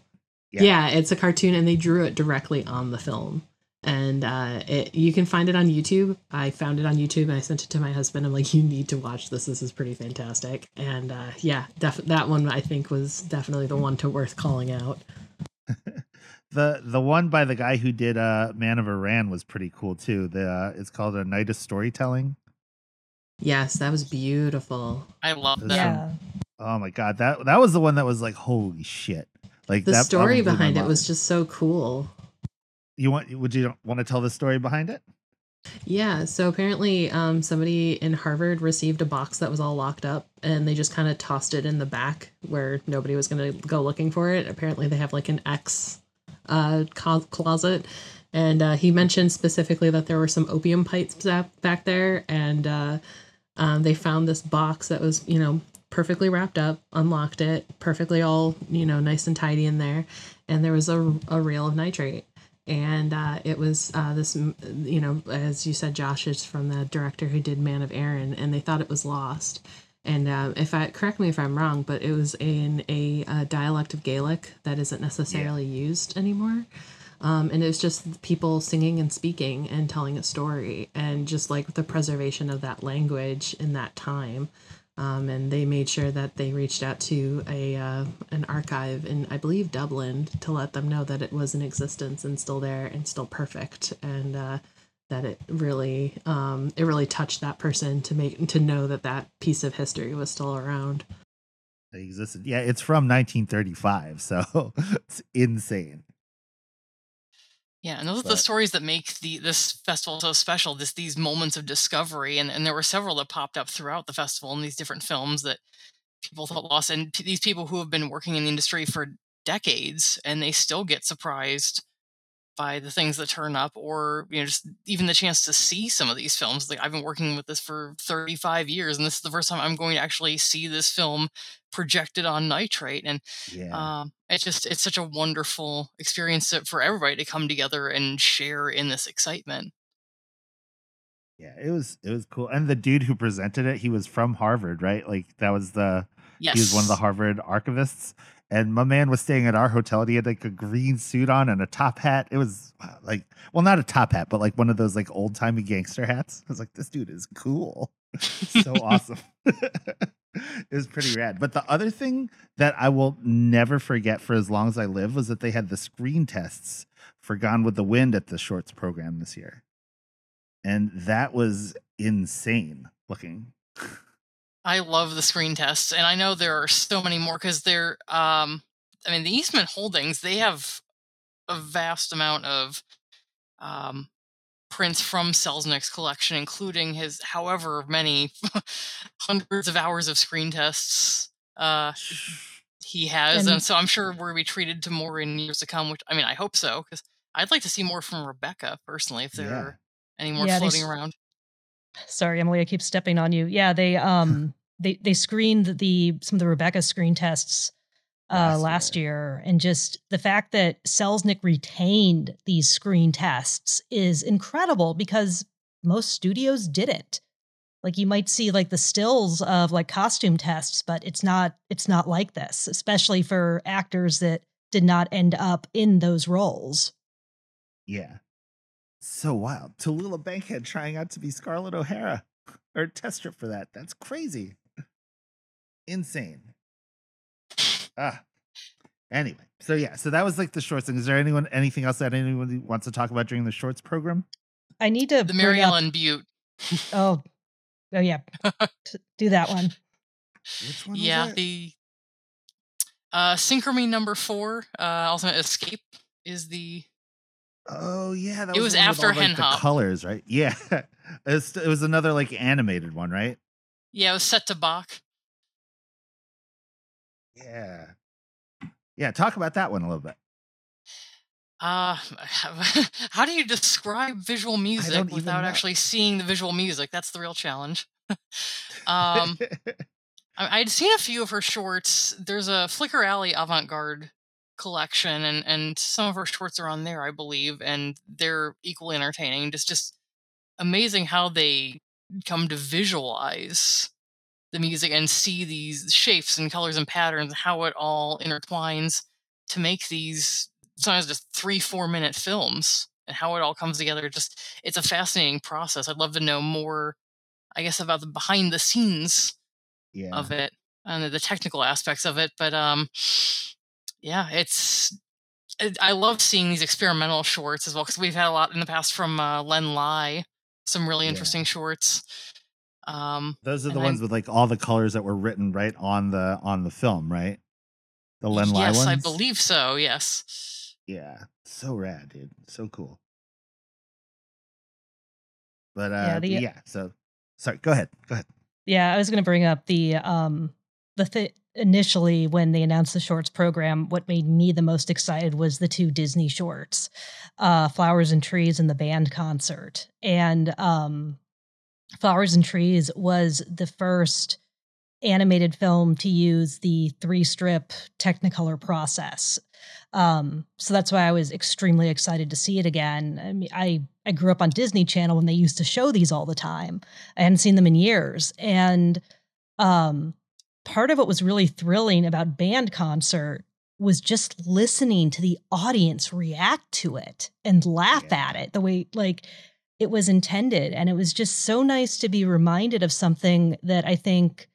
yeah. Yeah. it's a cartoon and they drew it directly on the film and uh, it, you can find it on youtube i found it on youtube and i sent it to my husband i'm like you need to watch this this is pretty fantastic and uh, yeah def- that one i think was definitely the one to worth calling out the the one by the guy who did uh Man of Aran was pretty cool too. The uh, it's called a night of storytelling. yes that was beautiful I love that. Yeah. Oh my god, that that was the one that was like holy shit. Like the that, that story one blew my behind it was just so cool You want? Would you want to tell the story behind it? Yeah, so apparently um, somebody in Harvard received a box that was all locked up and they just kind of tossed it in the back where nobody was going to go looking for it. Apparently, they have like an X uh, closet. And uh, he mentioned specifically that there were some opium pipes back there and uh, um, they found this box that was, you know, perfectly wrapped up, unlocked it, perfectly all, you know, nice and tidy in there. And there was a, a reel of nitrate and uh, it was uh, this you know as you said josh is from the director who did man of aran and they thought it was lost. And uh, if i correct me if i'm wrong but it was in a, uh dialect of gaelic that isn't necessarily used anymore. Um, and it was just people singing and speaking and telling a story and just like the preservation of that language in that time um, and they made sure that they reached out to a uh, an archive in I believe Dublin to let them know that it was in existence and still there and still perfect and uh, that it really um, it really touched that person to make to know that that piece of history was still around. They existed. Yeah, it's from 1935, so it's insane. Yeah, and those are the stories that make the this festival so special. This these moments of discovery, and and there were several that popped up throughout the festival in these different films that people thought lost, and p- these people who have been working in the industry for decades and they still get surprised by the things that turn up or you know just even the chance to see some of these films like i've been working with this for 35 years and this is the first time i'm going to actually see this film projected on nitrate and Yeah. um, it's just it's such a wonderful experience for everybody to come together and share in this excitement yeah, it was it was cool. And the dude who presented it, he was from Harvard, right? Like that was the yes he was one of the Harvard archivists. And my man was staying at our hotel and he had like a green suit on and a top hat. It was uh, like well, not a top hat, but like one of those like old timey gangster hats. I was like, this dude is cool. so awesome. it was pretty rad. But the other thing that I will never forget for as long as I live was that they had the screen tests for Gone with the Wind at the shorts program this year. And that was insane looking. I love the screen tests, and I know there are so many more because they're. Um, I mean, the Eastman Holdings they have a vast amount of um, prints from Selznick's collection, including his however many hundreds of hours of screen tests uh, he has, and, And- so I'm sure we'll be treated to more in years to come. Which I mean, I hope so because I'd like to see more from Rebecca personally, if there Yeah. are any more Yeah, floating around. Sorry, Emily, I keep stepping on you. Yeah, they um they they screened the some of the Rebecca screen tests uh Last last year. and just the fact that Selznick retained these screen tests is incredible because most studios didn't. Like you might see like the stills of like costume tests, but it's not it's not like this, especially for actors that did not end up in those roles. Yeah. So wild. Tallulah Bankhead trying out to be Scarlett O'Hara or test strip for that. That's crazy. Insane. Ah. Anyway, so yeah, so that was like the shorts thing. Is there anyone anything else that anyone wants to talk about during the shorts program? I need to The bring Mary up- Ellen Bute. Oh, oh yeah, T- do that one. Which one? yeah, that? the uh Synchromy number four, uh Ultimate Escape is the Oh yeah, that It was, was after all, like, Hen Hop. colors, right? Yeah, it was, it was another like animated one, right? yeah, it was set to Bach. Yeah, yeah. Talk about that one a little bit. Uh how do you describe visual music without know. actually seeing the visual music? That's the real challenge. um I- I'd seen a few of her shorts. There's a Flicker Alley avant-garde collection, and and some of her shorts are on there, I believe, and they're equally entertaining. Just just amazing how they come to visualize the music and see these shapes and colors and patterns, how it all intertwines to make these sometimes just three four minute films and how it all comes together. Just it's a fascinating process. I'd love to know more. I guess about the behind the scenes yeah, of it and the technical aspects of it but um yeah it's it, i love seeing these experimental shorts as well because we've had a lot in the past from uh, len lye some really Yeah. interesting shorts um those are the ones I'm- with like all the colors that were written right on the on the film, right? The Len Lye yes ones. i believe so yes Yeah, so rad, dude. So cool. But uh Yeah, the- yeah, so sorry, go ahead. Go ahead. Yeah, I was going to bring up the um the th- initially when they announced the shorts program, what made me the most excited was the two Disney shorts, uh, Flowers and Trees and the band concert. And um, Flowers and Trees was the first animated film to use the three strip Technicolor process. Um, so that's why I was extremely excited to see it again. I mean, I I grew up on Disney Channel when they used to show these all the time. I hadn't seen them in years, and um, part of what was really thrilling about band concert was just listening to the audience react to it and laugh Yeah. at it the way like it was intended. And it was just so nice to be reminded of something that i think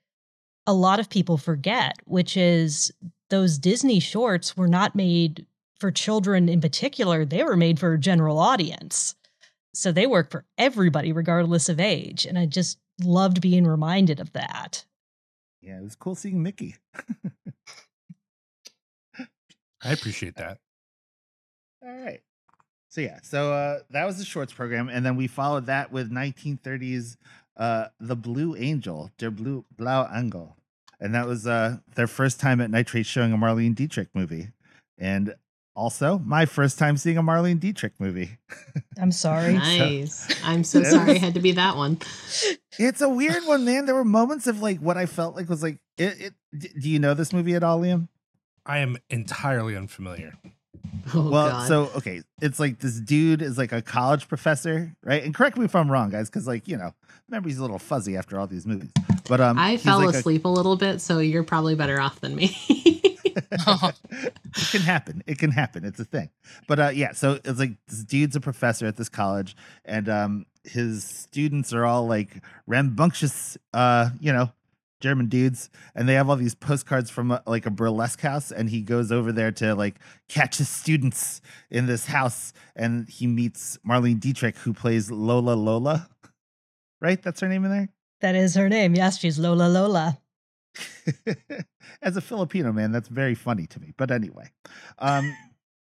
a lot of people forget which is those disney shorts were not made for children in particular. They were made for a general audience. So they work for everybody regardless of age. And i just loved being reminded of that Yeah, it was cool seeing Mickey. I appreciate that. All right. So yeah, so uh that was the shorts program, and then we followed that with 1930s uh The Blue Angel, Der Blue Blau Angel," And that was uh their first time at Nitrate showing a Marlene Dietrich movie. and also my first time seeing a Marlene Dietrich movie. I'm sorry. Nice. I'm so sorry was- it had to be that one. It's a weird one, man. There were moments of like what I felt like was like it. it d- do you know this movie at all, Liam? I am entirely unfamiliar. Oh well, god. so okay, it's like this dude is like a college professor, right? And correct me if I'm wrong, guys, because like you know, memory's a little fuzzy after all these movies. But um, I fell like a- asleep a little bit, so you're probably better off than me. it can happen. It can happen. It's a thing. But uh, yeah, so it's like this dude's a professor at this college, and um, his students are all like rambunctious, uh, you know, German dudes, and they have all these postcards from uh, like a burlesque house, and he goes over there to like catch his students in this house, and he meets Marlene Dietrich, who plays Lola Lola. Right, that's her name in there. That is her name. Yes, she's Lola Lola. as a Filipino man, that's very funny to me. But anyway, um,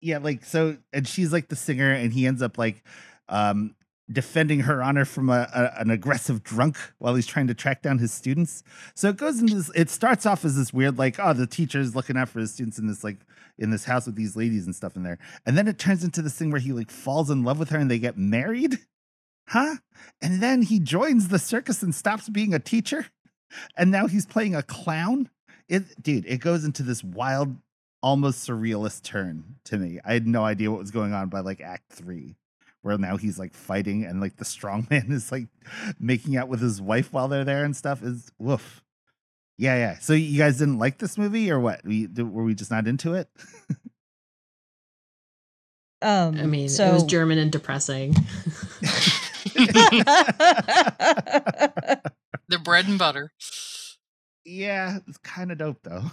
yeah, like so, and she's like the singer, and he ends up like um defending her honor from a, a an aggressive drunk while he's trying to track down his students. So it goes into this. It starts off as this weird, like, oh, the teacher's looking out for his students in this like in this house with these ladies and stuff in there, and then it turns into this thing where he like falls in love with her and they get married. Huh? And then he joins the circus and stops being a teacher and now he's playing a clown. It, dude, it goes into this wild, almost surrealist turn to me. I had no idea what was going on by like Act Three, where now he's like fighting and like the strong man is like making out with his wife while they're there and stuff. Is woof. Yeah, yeah. So you guys didn't like this movie or what? We were we just not into it? Um, I mean, so it was German and depressing. The bread and butter. yeah, it's kind of dope though.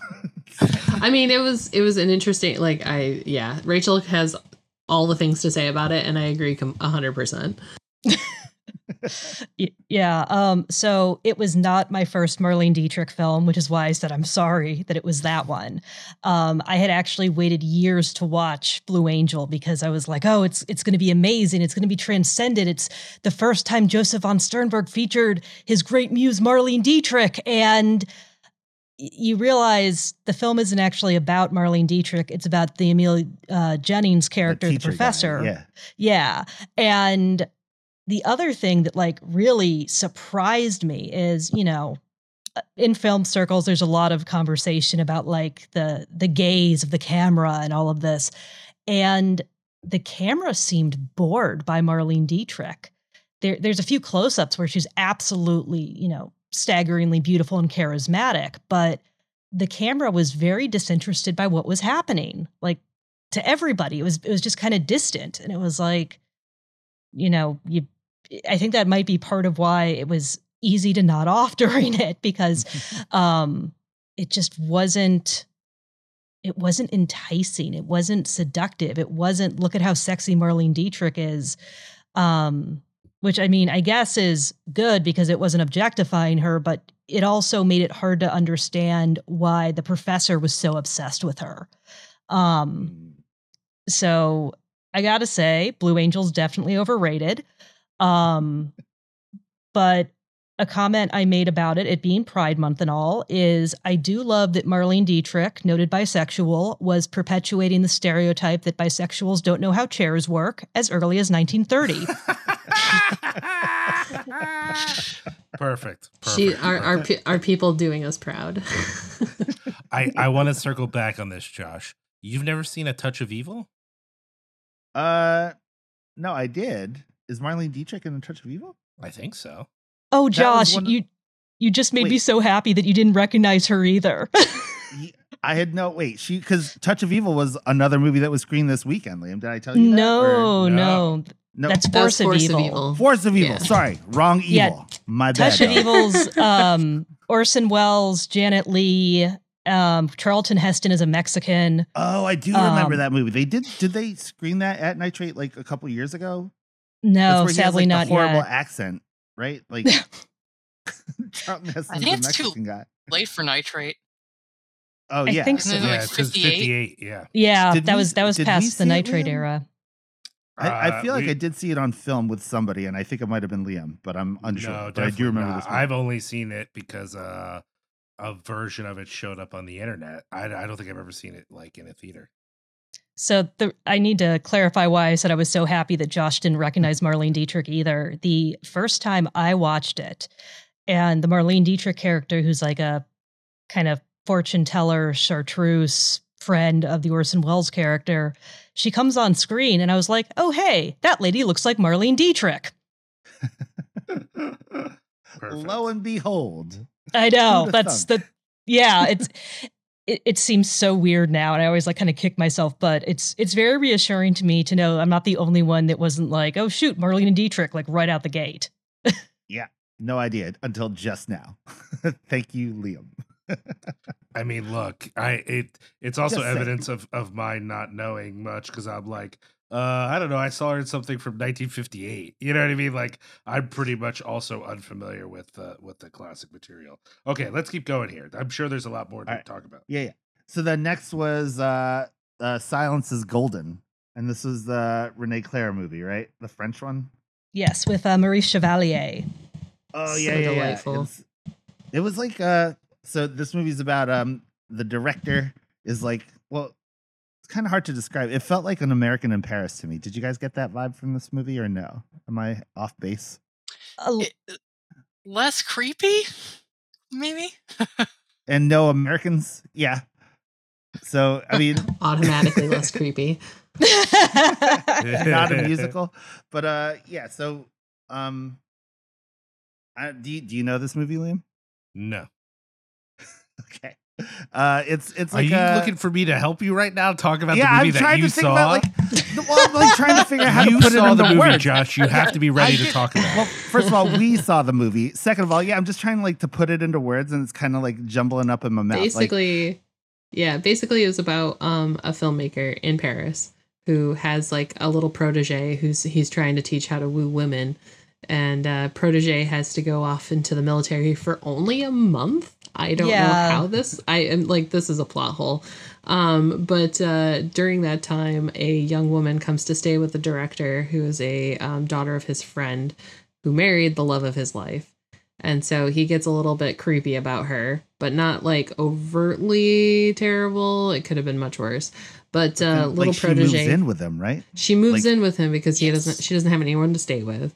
I mean, it was it was an interesting like I yeah, Rachel has all the things to say about it and I agree com- 100%. Yeah. Um, so it was not my first Marlene Dietrich film, which is why I said I'm sorry that it was that one. Um, I had actually waited years to watch Blue Angel because I was like, oh, it's it's going to be amazing. It's going to be transcendent. It's the first time Josef von Sternberg featured his great muse Marlene Dietrich, and you realize the film isn't actually about Marlene Dietrich. It's about the Emil uh, Jennings character, the, guy, professor. Yeah. Yeah. And the other thing that like really surprised me is, you know, uh, in film circles there's a lot of conversation about like the the gaze of the camera and all of this. And the camera seemed bored by Marlene Dietrich. There there's a few close-ups where she's absolutely, you know, staggeringly beautiful and charismatic, but the camera was very disinterested by what was happening. Like to everybody. It was it was just kind of distant. And it was like, you know, you I think that might be part of why it was easy to nod off during it because um it just wasn't it wasn't enticing. It wasn't seductive. It wasn't look at how sexy marlene dietrich is um which i mean i guess is good because it wasn't objectifying her but it also made it hard to understand why the professor was so obsessed with her. Um so i gotta say blue angel's definitely overrated um but a comment I made about it, it being Pride Month and all, is I do love that Marlene Dietrich, noted bisexual, was perpetuating the stereotype that bisexuals don't know how chairs work as early as 1930. Perfect. perfect She are are perfect. are people doing us proud. I, I want to circle back on this, Josh. You've never seen A Touch of Evil? Uh, no, I did. Is Marlene Dietrich in A Touch of Evil? I think so. oh, That Josh, one of- you you just made me so happy that you didn't recognize her either. I had no wait. She because Touch of Evil was another movie that was screened this weekend. Liam, did I tell you? no, or- no, No. no. that's That was Force, of, evil. Force of Evil. Yeah. Sorry, wrong evil. Yeah, My bad. Touch of. Evil's um, Orson Welles, Janet Leigh, um, Charlton Heston is a Mexican. Oh, I do remember Um, that movie. They did. Did they screen that at Nitrate like a couple years ago? No, where he has, sadly like, not the horrible yet. accent, right? Like Charlton Heston's think a it's too- Mexican guy. Late for nitrate. Oh I yeah. think Isn't so. like yeah, it's 'cause 58? 58. Yeah. Yeah, Did that we- was that was past the see it, nitrate Liam? era. I, I Uh, feel like we- I did see it on film with somebody, and I think it might have been Liam, but I'm unsure. No, but I do remember not. this. Movie. I've only seen it because uh, a version of it showed up on the internet. I, I don't think I've ever seen it like in a theater. So the, I need to clarify why I said I was so happy that Josh didn't recognize Marlene Dietrich either. The first time I watched it, and the Marlene Dietrich character, who's like a kind of fortune teller, chartreuse friend of the Orson Welles character, she comes on screen, and I was like, oh, hey, that lady looks like Marlene Dietrich. Lo and behold. I know. That's the, yeah, it's, it, it seems so weird now. And I always like kind of kick myself, but it's, it's very reassuring to me to know I'm not the only one that wasn't like, oh, shoot, Marlene and Dietrich, like right out the gate. Yeah, no idea until just now. Thank you, Liam. I mean, look, I it it's also Just saying. evidence of of my not knowing much because I'm like, uh, I don't know, I saw her in something from 1958. You know what I mean? Like, I'm pretty much also unfamiliar with uh, with the classic material. Okay, let's keep going here. I'm sure there's a lot more to All right. talk about. Yeah, yeah. So the next was uh, uh Silence is Golden. And this was the René Clair movie, right? The French one? Yes, with uh, Maurice Chevalier. Oh So yeah, yeah, yeah. delightful. It's- It was like uh so this movie's about um the director is like well it's kind of hard to describe. It felt like an American in Paris to me. Did you guys get that vibe from this movie or no? Am I off base? Uh, It- less creepy, maybe. And no Americans? Yeah. So I mean Automatically less creepy. not a musical. But uh yeah, so um I, do you, do you know this movie, Liam? No, Okay. Uh it's it's are like you a- looking for me to help you right now? Talk about yeah, the movie I'm that you to think saw. about like well, I'm like trying to figure out how you to put it saw into the movie, words. Josh. You have to be I ready to talk about. It. Well, first of all, we saw the movie. Second of all, yeah, I'm just trying like to put it into words, and it's kind of like jumbling up in my mouth. Like, basically yeah basically it was about um a filmmaker in paris who has like a little protege who's he's trying to teach how to woo women and uh protege has to go off into the military for only a month i don't Yeah. know how this i am like this is a plot hole um but uh during that time a young woman comes to stay with the director who is a um, daughter of his friend who married the love of his life and so he gets a little bit creepy about her, but not like overtly terrible. It could have been much worse. But uh, like, little she moves protege, in with him, right? she moves like- in with him because he Yes. doesn't. She doesn't have anyone to stay with.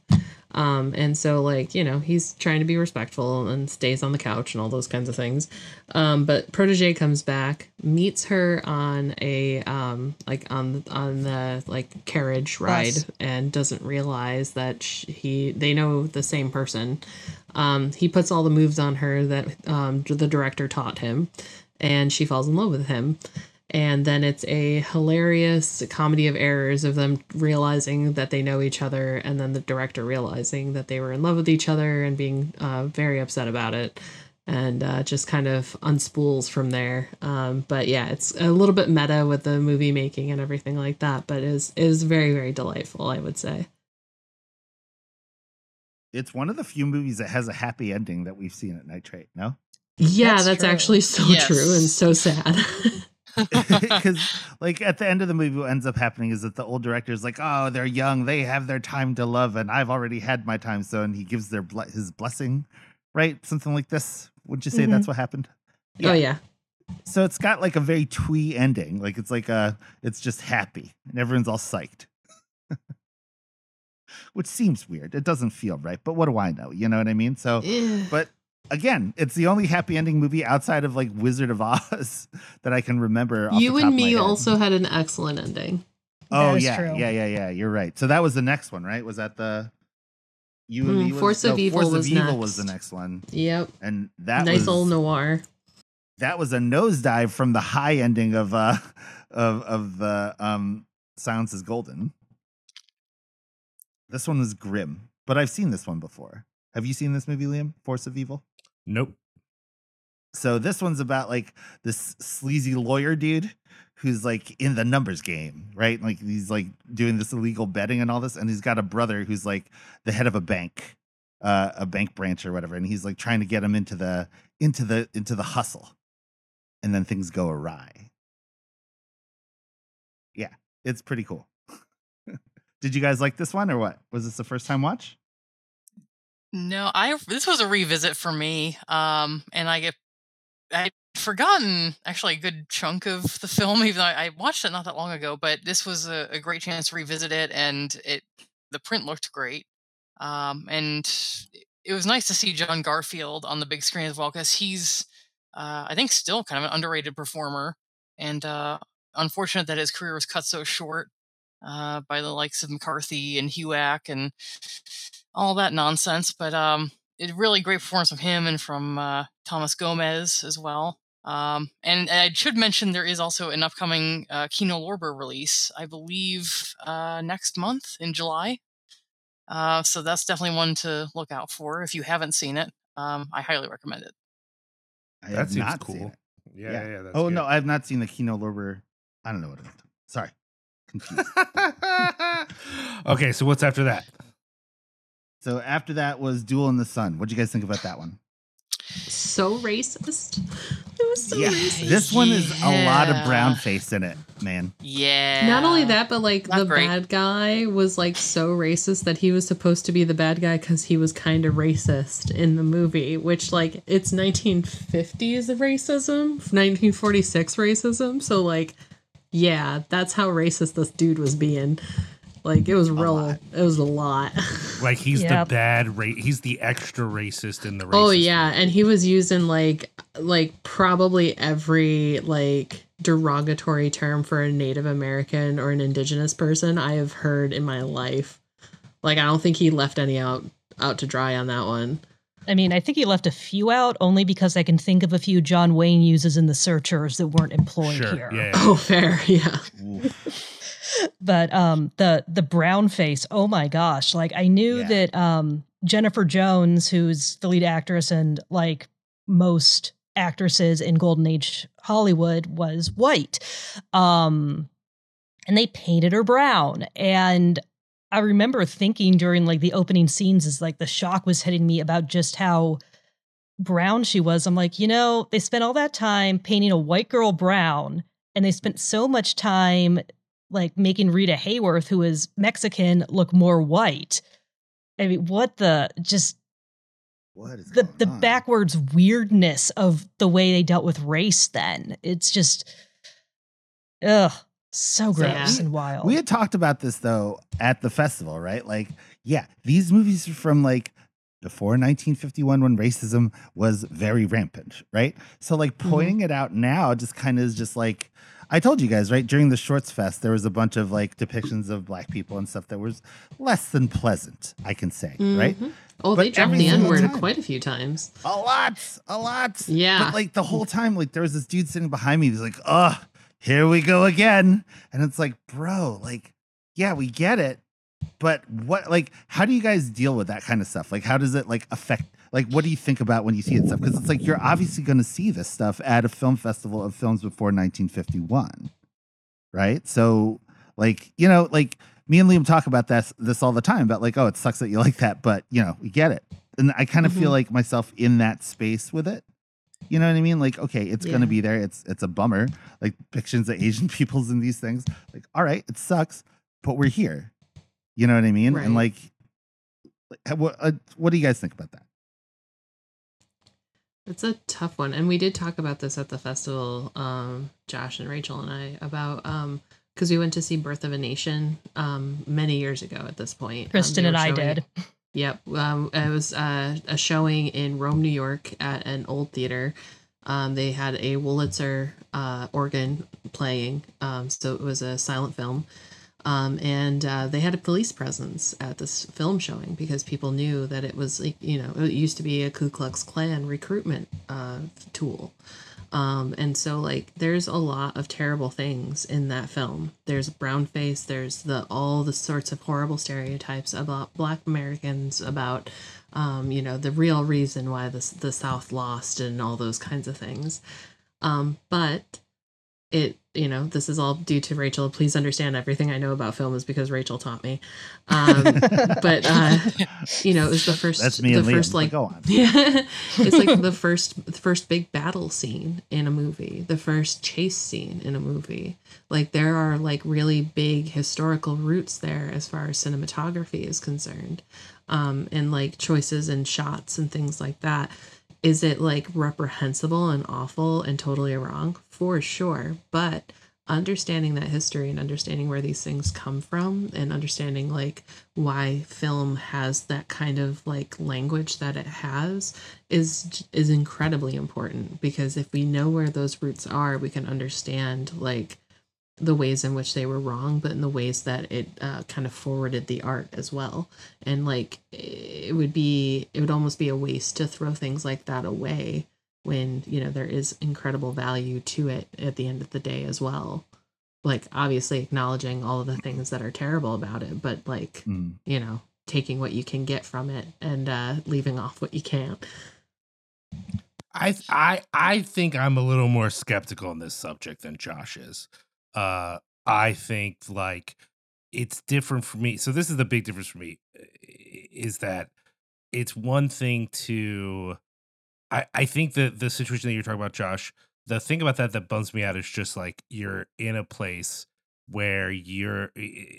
Um, and so like you know he's trying to be respectful and stays on the couch and all those kinds of things. Um, but protege comes back, meets her on a um like on on the like carriage ride, Bus. and doesn't realize that sh he they know the same person. Um, he puts all the moves on her that um, the director taught him, and she falls in love with him. And then it's a hilarious comedy of errors of them realizing that they know each other, and then the director realizing that they were in love with each other and being uh, very upset about it, and uh, just kind of unspools from there. Um, but yeah, it's a little bit meta with the movie making and everything like that, but is is very very delightful, I would say. It's one of the few movies that has a happy ending that we've seen at Nitrate. No, Yeah, That's that's, actually so Yes. true and so sad. because like at the end of the movie, what ends up happening is that the old director is like, "Oh, they're young; they have their time to love, and I've already had my time." So, and he gives their ble- his blessing, right? Something like this. Would you say Mhm. that's what happened? Oh yeah. So it's got like a very twee ending. Like it's like a, it's just happy, and everyone's all psyched. Which seems weird. It doesn't feel right, but what do I know? You know what I mean? So, but again, it's the only happy ending movie outside of like Wizard of Oz that I can remember. off you the top and of my me head. also had an excellent ending. Oh yeah, true. yeah, yeah, yeah. You're right. So that was the next one, right? Was that the you and Mm, me? Was, Force of Evil Force was of Evil was the next. next one, Yep. and that nice was old noir. that was a nosedive from the high ending of uh of of the um Silence is Golden. This one was grim, but I've seen this one before. Have you seen this movie, Liam? Force of Evil. Nope. So this one's about like this sleazy lawyer dude who's like in the numbers game, right? Like he's like doing this illegal betting and all this, and he's got a brother who's like the head of a bank, uh, a bank branch or whatever, and he's like trying to get him into the into the into the hustle, and then things go awry. Yeah, it's pretty cool. Did you guys like this one or what? Was this the first time watch? No, I this was a revisit for me. Um, and I get I forgotten actually a good chunk of the film, even though I, watched it not that long ago. But this was a, a great chance to revisit it, and it the print looked great, um, and it was nice to see John Garfield on the big screen as well because he's, uh, I think, still kind of an underrated performer, and uh, unfortunate that his career was cut so short uh, by the likes of McCarthy and HUAC and all that nonsense. But um, it really great performance from him and from uh, Thomas Gomez as well. Um, and I should mention there is also an upcoming uh, Kino Lorber release, I believe, uh, next month in July. Uh, so that's definitely one to look out for if you haven't seen it. Um, I highly recommend it. I That have seems not cool. seen it. Yeah, yeah, yeah, that's oh good. no, I have not seen the Kino Lorber. I don't know what it is. Sorry, confused. okay, so what's after that? So after that was Duel in the Sun. What do you guys think about that one? So racist. It was so yeah, racist. this one is a lot of brown face in it, man. Yeah. Not only that, but like Not the great. bad guy was like so racist that he was supposed to be the bad guy because he was kind of racist in the movie, which like it's 1950s racism, 1946 racism. So like, yeah, that's how racist this dude was being. Like it was real. lot. It was a lot. Like he's Yep. the bad ra- he's the extra racist in the oh, racist. oh yeah, movie. and he was using like like probably every like derogatory term for a Native American or an indigenous person I have heard in my life. Like I don't think he left any out out to dry on that one. I mean, I think he left a few out only because I can think of a few John Wayne uses in the searchers that weren't employed sure. here. Yeah, yeah. Oh, fair, yeah. But um the the brown face, oh my gosh. Like I knew Yeah. that um Jennifer Jones, who's the lead actress and like most actresses in Golden Age Hollywood, was white. Um and they painted her brown. And I remember thinking during like the opening scenes is like the shock was hitting me about just how brown she was. I'm like, you know, they spent all that time painting a white girl brown and they spent so much time like making Rita Hayworth, who is Mexican, look more white. I mean, what the just What is the going the on? backwards weirdness of the way they dealt with race then. It's just ugh, so So, gross and wild. We had talked about this though at the festival, right? Like, yeah, these movies are from like before 1951 when racism was very rampant, right? So like Mm-hmm. pointing it out now just kind of is just like I told you guys, right? During the Shorts Fest, there was a bunch of like depictions of black people and stuff that was less than pleasant, I can say, right? Mhm. Oh, But they dropped the N word quite a few times. A lot, a lot. Yeah. But like the whole time, like there was this dude sitting behind me. He's like, "Oh, here we go again," and it's like, bro, like, yeah, we get it, but what, like, how do you guys deal with that kind of stuff? Like, how does it like affect? Like, what do you think about when you see it stuff? Because it's like you're obviously going to see this stuff at a film festival of films before 1951, right? So, like, you know, like me and Liam talk about this this all the time about like, oh, it sucks that you like that, but you know, we get it. And I kind of feel Mhm. like myself in that space with it. You know what I mean? Like, okay, it's gonna be there. It's it's a bummer. Like depictions of Asian peoples and these things. Like, all right, it sucks, but we're here. You know what I mean? And Right. like, like, what uh, what do you guys think about that? It's a tough one. And we did talk about this at the festival, um, Josh and Rachel and I, about um because we went to see Birth of a Nation um many years ago at this point. Um, Kristen they and I did. Yep. Um, it was uh, a showing in Rome, New York at an old theater. Um, they had a Wurlitzer uh, organ playing, um, so it was a silent film. Um, and uh, they had a police presence at this film showing because people knew that it was, you know, it used to be a Ku Klux Klan recruitment uh, tool. Um, and so like there's a lot of terrible things in that film. There's brown face, there's the all the sorts of horrible stereotypes about black Americans, about um, you know, the real reason why the the South lost and all those kinds of things. Um, but it you know this is all due to rachel please understand everything i know about film is because rachel taught me um, but uh, you know it was the first That's me the and Liam. first but like go on. yeah, it's like the first the first big battle scene in a movie, the first chase scene in a movie. Like there are like really big historical roots there as far as cinematography is concerned, um, and like choices and shots and things like that. Is it like reprehensible and awful and totally wrong? For sure. But understanding that history and understanding where these things come from and understanding like why film has that kind of like language that it has is is incredibly important because if we know where those roots are we can understand like the ways in which they were wrong but in the ways that it uh, kind of forwarded the art as well and like it would be it would almost be a waste to throw things like that away when you know there is incredible value to it at the end of the day as well like obviously acknowledging all of the things that are terrible about it but like Mm. you know taking what you can get from it and uh leaving off what you can't I I I think I'm a little more skeptical on this subject than Josh is. Uh I think like it's different for me. So this is the big difference for me is that it's one thing to I I think that the situation that you're talking about Josh, the thing about that that bums me out is just like you're in a place where you're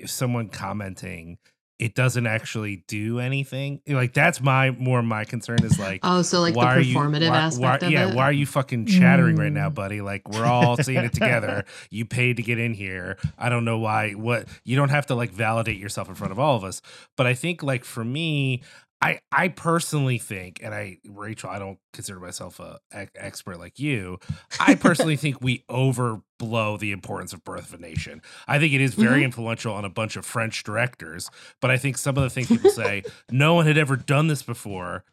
someone commenting it doesn't actually do anything. Like that's my more my concern is like oh so like the are you- performative why- aspect why- of yeah, it why are you fucking chattering right now, Mm. buddy? Like we're all seeing it together. You paid to get in here. I don't know why. What you don't have to like validate yourself in front of all of us. But I think like for me, I I personally think, and I Rachel, I don't consider myself a expert like you. I personally think we overblow the importance of Birth of a Nation. I think it is very Mhm. influential on a bunch of French directors, but I think some of the things people say, no one had ever done this before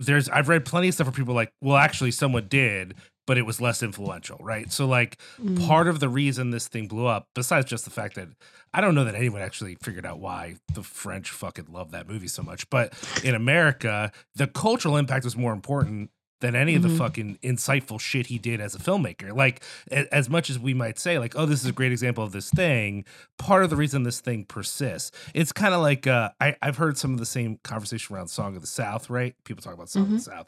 there's I've read plenty of stuff where people are like, well, actually, someone did, but it was less influential, right? So like Mm. part of the reason this thing blew up, besides just the fact that I don't know that anyone actually figured out why the French fucking love that movie so much, but in America, the cultural impact was more important than any of the Mhm. fucking insightful shit he did as a filmmaker. Like a- as much as we might say like, oh, this is a great example of this thing, part of the reason this thing persists, it's kind of like uh, I, I've heard some of the same conversation around Song of the South, right? People talk about Song of the South.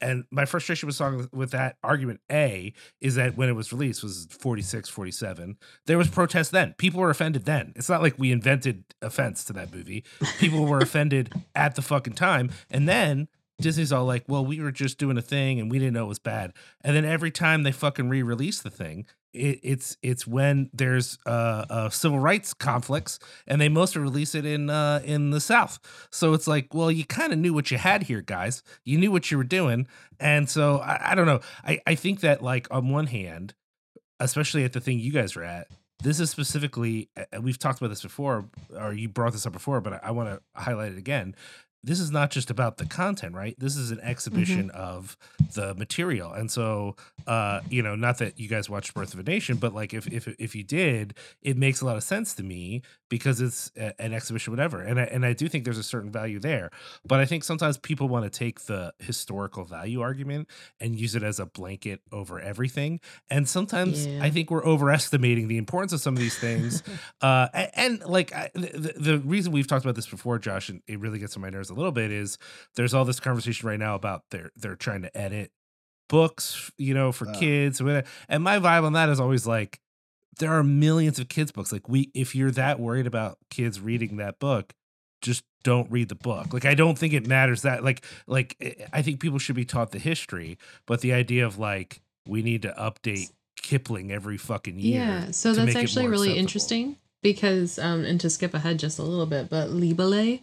And my frustration with Song with that argument, A, is that when it was released was 46, 47, there was protest then. People were offended then. It's not like we invented offense to that movie. People were offended at the fucking time. And then Disney's all like, well, we were just doing a thing and we didn't know it was bad. And then every time they fucking re-release the thing, it, it's it's when there's uh, uh, civil rights conflicts, and they mostly release it in uh, in the South. So it's like, well, you kind of knew what you had here, guys. You knew what you were doing, and so I, I don't know. I I think that like on one hand, especially at the thing you guys are at, this is specifically we've talked about this before, or you brought this up before, but I, I want to highlight it again this is not just about the content, right? This is an exhibition of the material. And so uh, you know, not that you guys watched Birth of a Nation, but like if if if you did, it makes a lot of sense to me because it's a, an exhibition, whatever. And I and I do think there's a certain value there. But I think sometimes people want to take the historical value argument and use it as a blanket over everything. And sometimes Yeah. I think we're overestimating the importance of some of these things. uh, a- and, like I, the, the reason we've talked about this before, Josh, and it really gets on my nerves a little bit is there's all this conversation right now about they're they're trying to edit books, you know, for Uh. kids. And my vibe on that is always like, there are millions of kids books. Like we, if you're that worried about kids reading that book, just don't read the book. Like I don't think it matters that. Like like eh, I think people should be taught the history, but the idea of like we need to update Kipling every fucking year. Yeah, so that's actually really acceptable. interesting because um and to skip ahead just a little bit, but Liebelei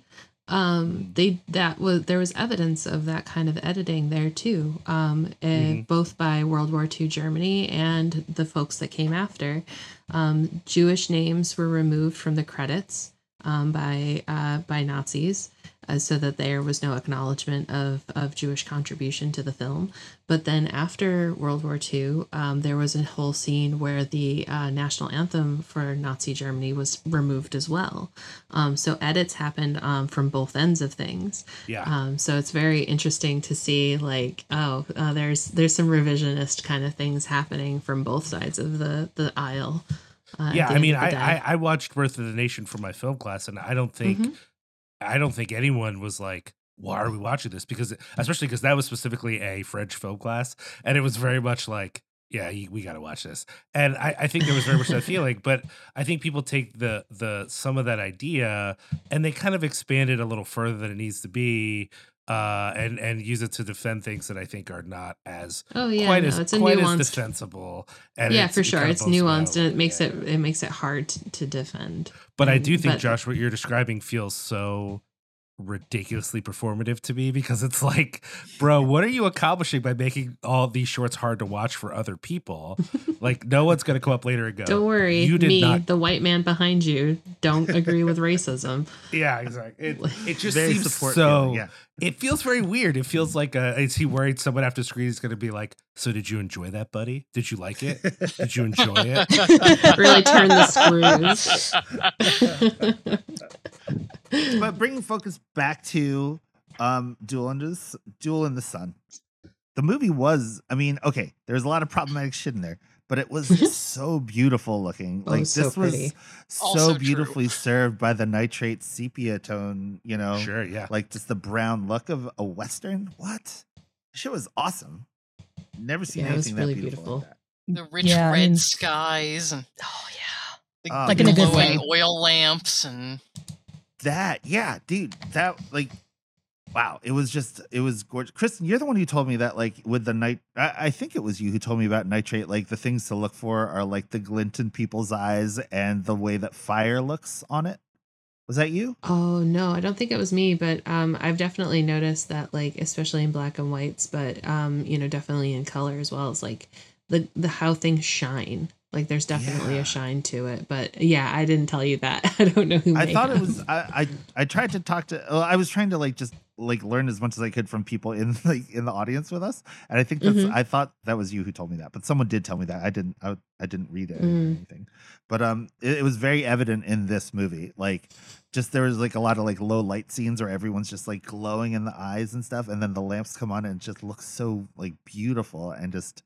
um they that was there was evidence of that kind of editing there too um uh, Mhm. both by world war ii germany and the folks that came after um jewish names were removed from the credits um by uh by nazis uh, so that there was no acknowledgement of, of Jewish contribution to the film. But then after World War II, um, there was a whole scene where the uh, national anthem for Nazi Germany was removed as well. Um, so edits happened um, from both ends of things. Yeah. Um, so it's very interesting to see, like, oh, uh, there's there's some revisionist kind of things happening from both sides of the the aisle. Uh, yeah, I mean, I. I I watched Birth of the Nation for my film class, and I don't think Mhm. I don't think anyone was like, "Why are we watching this?" Because especially because that was specifically a French film class, and it was very much like, "Yeah, we got to watch this." And I, I think there was very much that feeling, but I think people take the the some of that idea and they kind of expand it a little further than it needs to be. Uh, and and use it to defend things that I think are not as Oh yeah, quite no, as it's a quite nuanced. as defensible. And yeah, for sure, it's bumps out nuanced and it makes bit. it it makes it hard to defend. But I Um, do think, but- Josh, what you're describing feels so ridiculously performative to me because it's like, bro, what are you accomplishing by making all these shorts hard to watch for other people? like, no one's going to come up later and go, Don't worry, you did me, not. the white man behind you, don't agree with racism. Yeah, exactly. It, it just seems support so. feeling, yeah. It feels very weird. It feels like, uh, is he worried someone after screen is going to be like, so did you enjoy that, buddy? Did you like it? Did you enjoy it? really turn the screws. but bringing focus back to um duel in the, duel in the sun the movie was i mean okay there's a lot of problematic shit in there but it was so beautiful looking Oh, like so this was pretty. Also so true. beautifully served by the nitrate sepia tone you know Sure, yeah. like just the brown look of a western what shit was awesome never seen Yeah, it was anything really that beautiful, beautiful. like that. the rich Yeah, I red mean- skies and Oh yeah. the Um, Like in a good glowing way. oil lamps and that yeah dude that like wow it was just it was gorgeous kristen you're the one who told me that like with the night I, I think it was you who told me about nitrate like the things to look for are like the glint in people's eyes and the way that fire looks on it was that you Oh no, I don't think it was me, but um, I've definitely noticed that, like, especially in black and whites, but um, you know, definitely in color as well. as like the the how things shine. Like, there's definitely Yeah. a shine to it. But yeah, I didn't tell you that. I don't know who. i thought it was I, I i tried to talk to well, i was trying to like just like learn as much as i could from people in like in the audience with us and i think that's Mhm. i thought that was you who told me that but someone did tell me that i didn't i, I didn't read it or Mm. anything but um it, it was very evident in this movie like just there was like a lot of like low light scenes where everyone's just like glowing in the eyes and stuff and then the lamps come on and just looks so like beautiful and just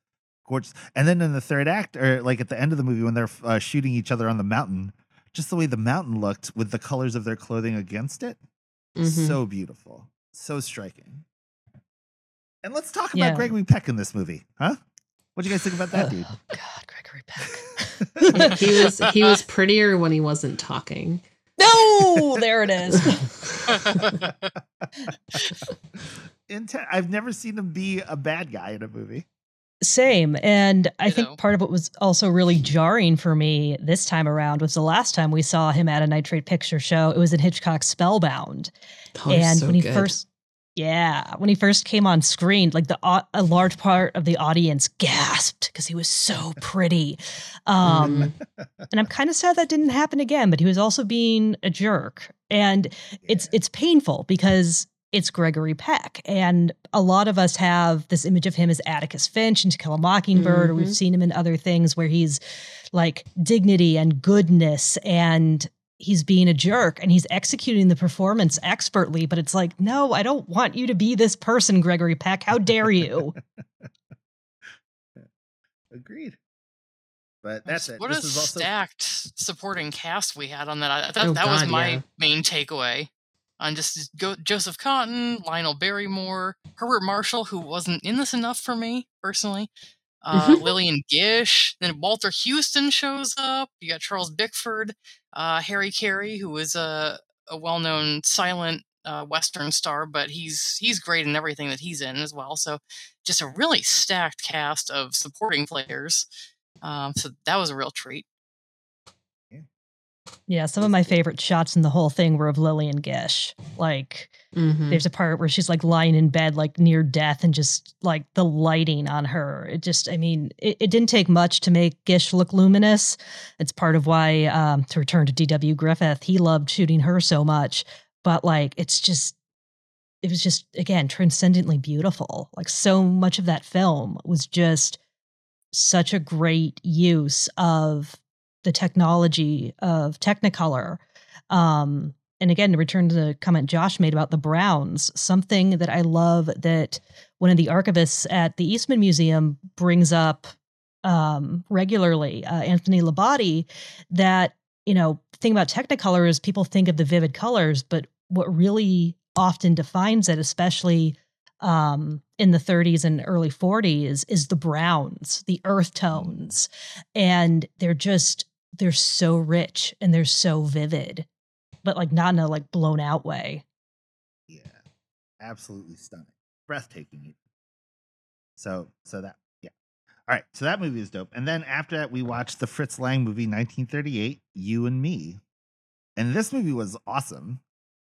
gorgeous and then in the third act or like at the end of the movie when they're uh, shooting each other on the mountain just the way the mountain looked with the colors of their clothing against it Mhm. so beautiful so striking and let's talk about Yeah. gregory peck in this movie huh what do you guys think about that dude Oh, God, Gregory Peck. he was he was prettier when he wasn't talking. no, there it is. Inten- I've never seen him be a bad guy in a movie. Same. And I Ditto. think part of what was also really jarring for me this time around was the last time we saw him at a Nitrate Picture show. It was in Hitchcock's Spellbound. Oh, and so when he good. first yeah, when he first came on screen, like the a large part of the audience gasped because he was so pretty. Um, and I'm kind of sad that didn't happen again. But he was also being a jerk, and it's it's painful because it's Gregory Peck, and a lot of us have this image of him as Atticus Finch in To Kill a Mockingbird, or we've Mhm. seen him in other things where he's like dignity and goodness and he's being a jerk and he's executing the performance expertly but it's like no i don't want you to be this person gregory peck how dare you Agreed. But that's it. what this a is also stacked supporting cast we had on that. I thought Oh, that was my yeah. main takeaway. On just go, Joseph Cotten, Lionel Barrymore, Herbert Marshall, who wasn't in this enough for me personally. Uh, Lillian Gish, then Walter Huston shows up. You got Charles Bickford, uh, Harry Carey, who is a, a well-known silent uh, Western star, but he's he's great in everything that he's in as well. So, just a really stacked cast of supporting players. Um, so that was a real treat. Yeah some of my favorite shots in the whole thing were of lillian gish. Like Mhm. there's a part where she's like lying in bed like near death and just like the lighting on her. It just i mean it, it didn't take much to make gish look luminous. It's part of why um to return to dw griffith he loved shooting her so much. But like it's just it was just again transcendently beautiful. Like so much of that film was just such a great use of the technology of technicolor um and again to return to the comment josh made about the browns something that i love that one of the archivists at the eastman museum brings up um regularly uh, anthony L'Abbate, that you know the thing about technicolor is people think of the vivid colors but what really often defines it especially um, in the 30s and early 40s is the browns, the earth tones, and they're just they're so rich and they're so vivid, but like not in a like blown out way. yeah. absolutely stunning, breathtaking. So, so that yeah. All right, so that movie is dope. And then after that, we watched the Fritz Lang movie, 1938, You and Me, and this movie was awesome.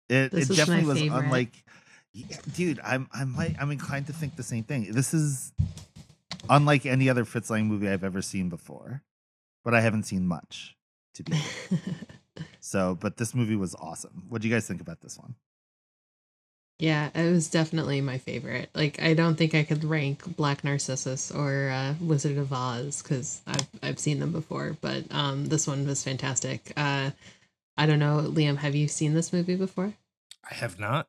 It This it definitely my was favorite. unlike. Yeah, dude, I'm I'm like I'm inclined to think the same thing. This is unlike any other Fritz Lang movie I've ever seen before, but I haven't seen much to be. so, but this movie was awesome. What do you guys think about this one? Yeah, it was definitely my favorite. Like, I don't think I could rank Black Narcissus or uh, Wizard of Oz because I've I've seen them before, but um, this one was fantastic. Uh, I don't know, Liam, have you seen this movie before? I have not.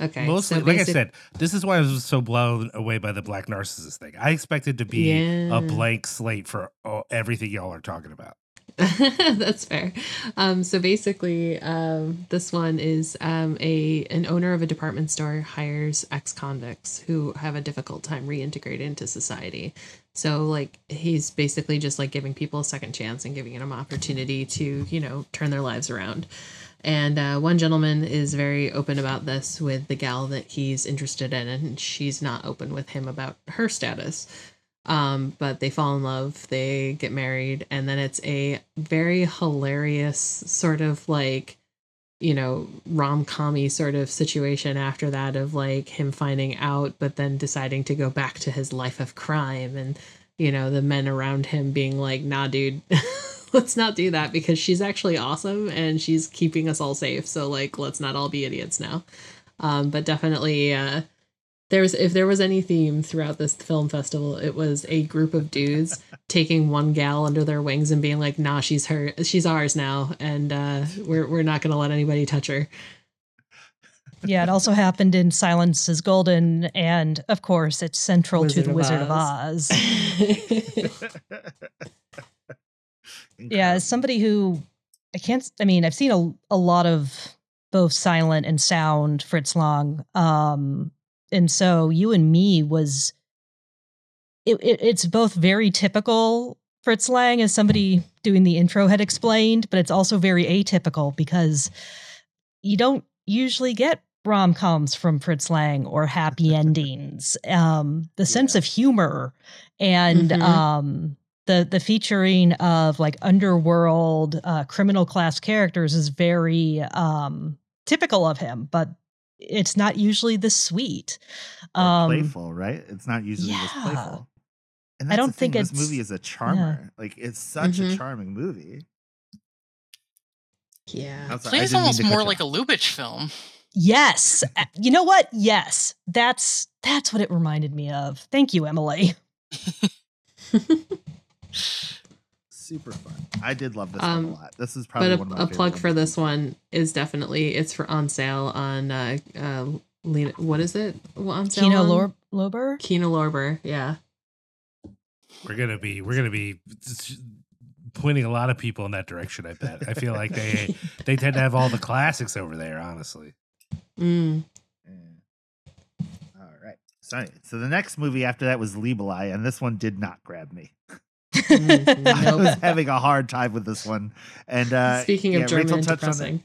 Okay, Mostly, so like I said, this is why I was so blown away by the Black Narcissus thing. I expected to be Yeah. a blank slate for all, everything y'all are talking about. That's fair. Um, so basically, um, this one is um, a an owner of a department store hires ex convicts who have a difficult time reintegrating into society. So like he's basically just like giving people a second chance and giving them opportunity to you know turn their lives around. And uh, one gentleman is very open about this with the gal that he's interested in, and she's not open with him about her status. Um but they fall in love they get married and then it's a very hilarious sort of like you know rom-commy sort of situation after that of like him finding out but then deciding to go back to his life of crime. And you know the men around him being like nah dude let's not do that because she's actually awesome and she's keeping us all safe so like let's not all be idiots now um but definitely uh there's if there was any theme throughout this film festival, it was a group of dudes taking one gal under their wings and being like, "Nah, she's her, she's ours now, and uh, we're we're not gonna let anybody touch her." Yeah, it also happened in Silence is Golden, and of course, it's central Wizard to the of Wizard of Oz. Yeah, as somebody who I can't, I mean, I've seen a, a lot of both silent and sound Fritz Lang. Um, and so you and me was, it, it, it's both very typical Fritz Lang, as somebody doing the intro had explained, but it's also very atypical because you don't usually get rom coms from Fritz Lang or happy endings. Um, the sense Yeah. of humor and Mhm. um, the the featuring of like underworld uh, criminal class characters is very um, typical of him, but it's not usually this sweet. Um, playful, right? It's not usually this yeah. playful. And I don't the thing, think this movie is a charmer. Like it's such a Mhm. charming movie. yeah, I'm sorry, I Plays almost more you like a. Lubitsch film. Yes, you know what? Yes, that's that's what it reminded me of. Thank you, Emily. super fun. I did love this one a Um, lot. This is probably but one of a, my a plug ones. for this one is definitely it's for on sale on uh uh Lena, what is it on sale Kino on? Lor- Lober. Kino Lorber, yeah. We're gonna be we're gonna be pointing a lot of people in that direction. I bet. I feel like they they tend to have all the classics over there. Honestly, Mm. All right. So, so the next movie after that was Liebelei, and this one did not grab me. Mm, I was having a hard time with this one. And uh, Speaking of yeah, German Rachel and touched on it.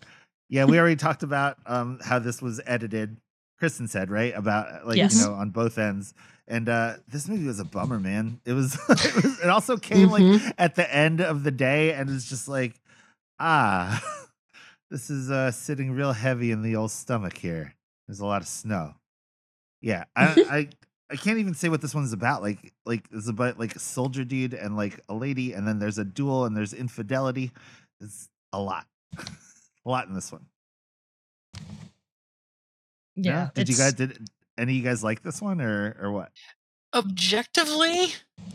Yeah, we already talked about um, how this was edited. Kristen said right about uh, like Yes. you know on both ends, and uh, this movie was a bummer, man. It was. it, was, it also came like Mhm. at the end of the day, and it's just like, ah, this is uh, sitting real heavy in the old stomach here. There's a lot of snow. Yeah, I, I can't even say what this one's about. Like like it's about like a soldier dude and like a lady, and then there's a duel and there's infidelity. It's a lot, a lot in this one. Yeah. Did you guys did any of you guys like this one or or what? Objectively,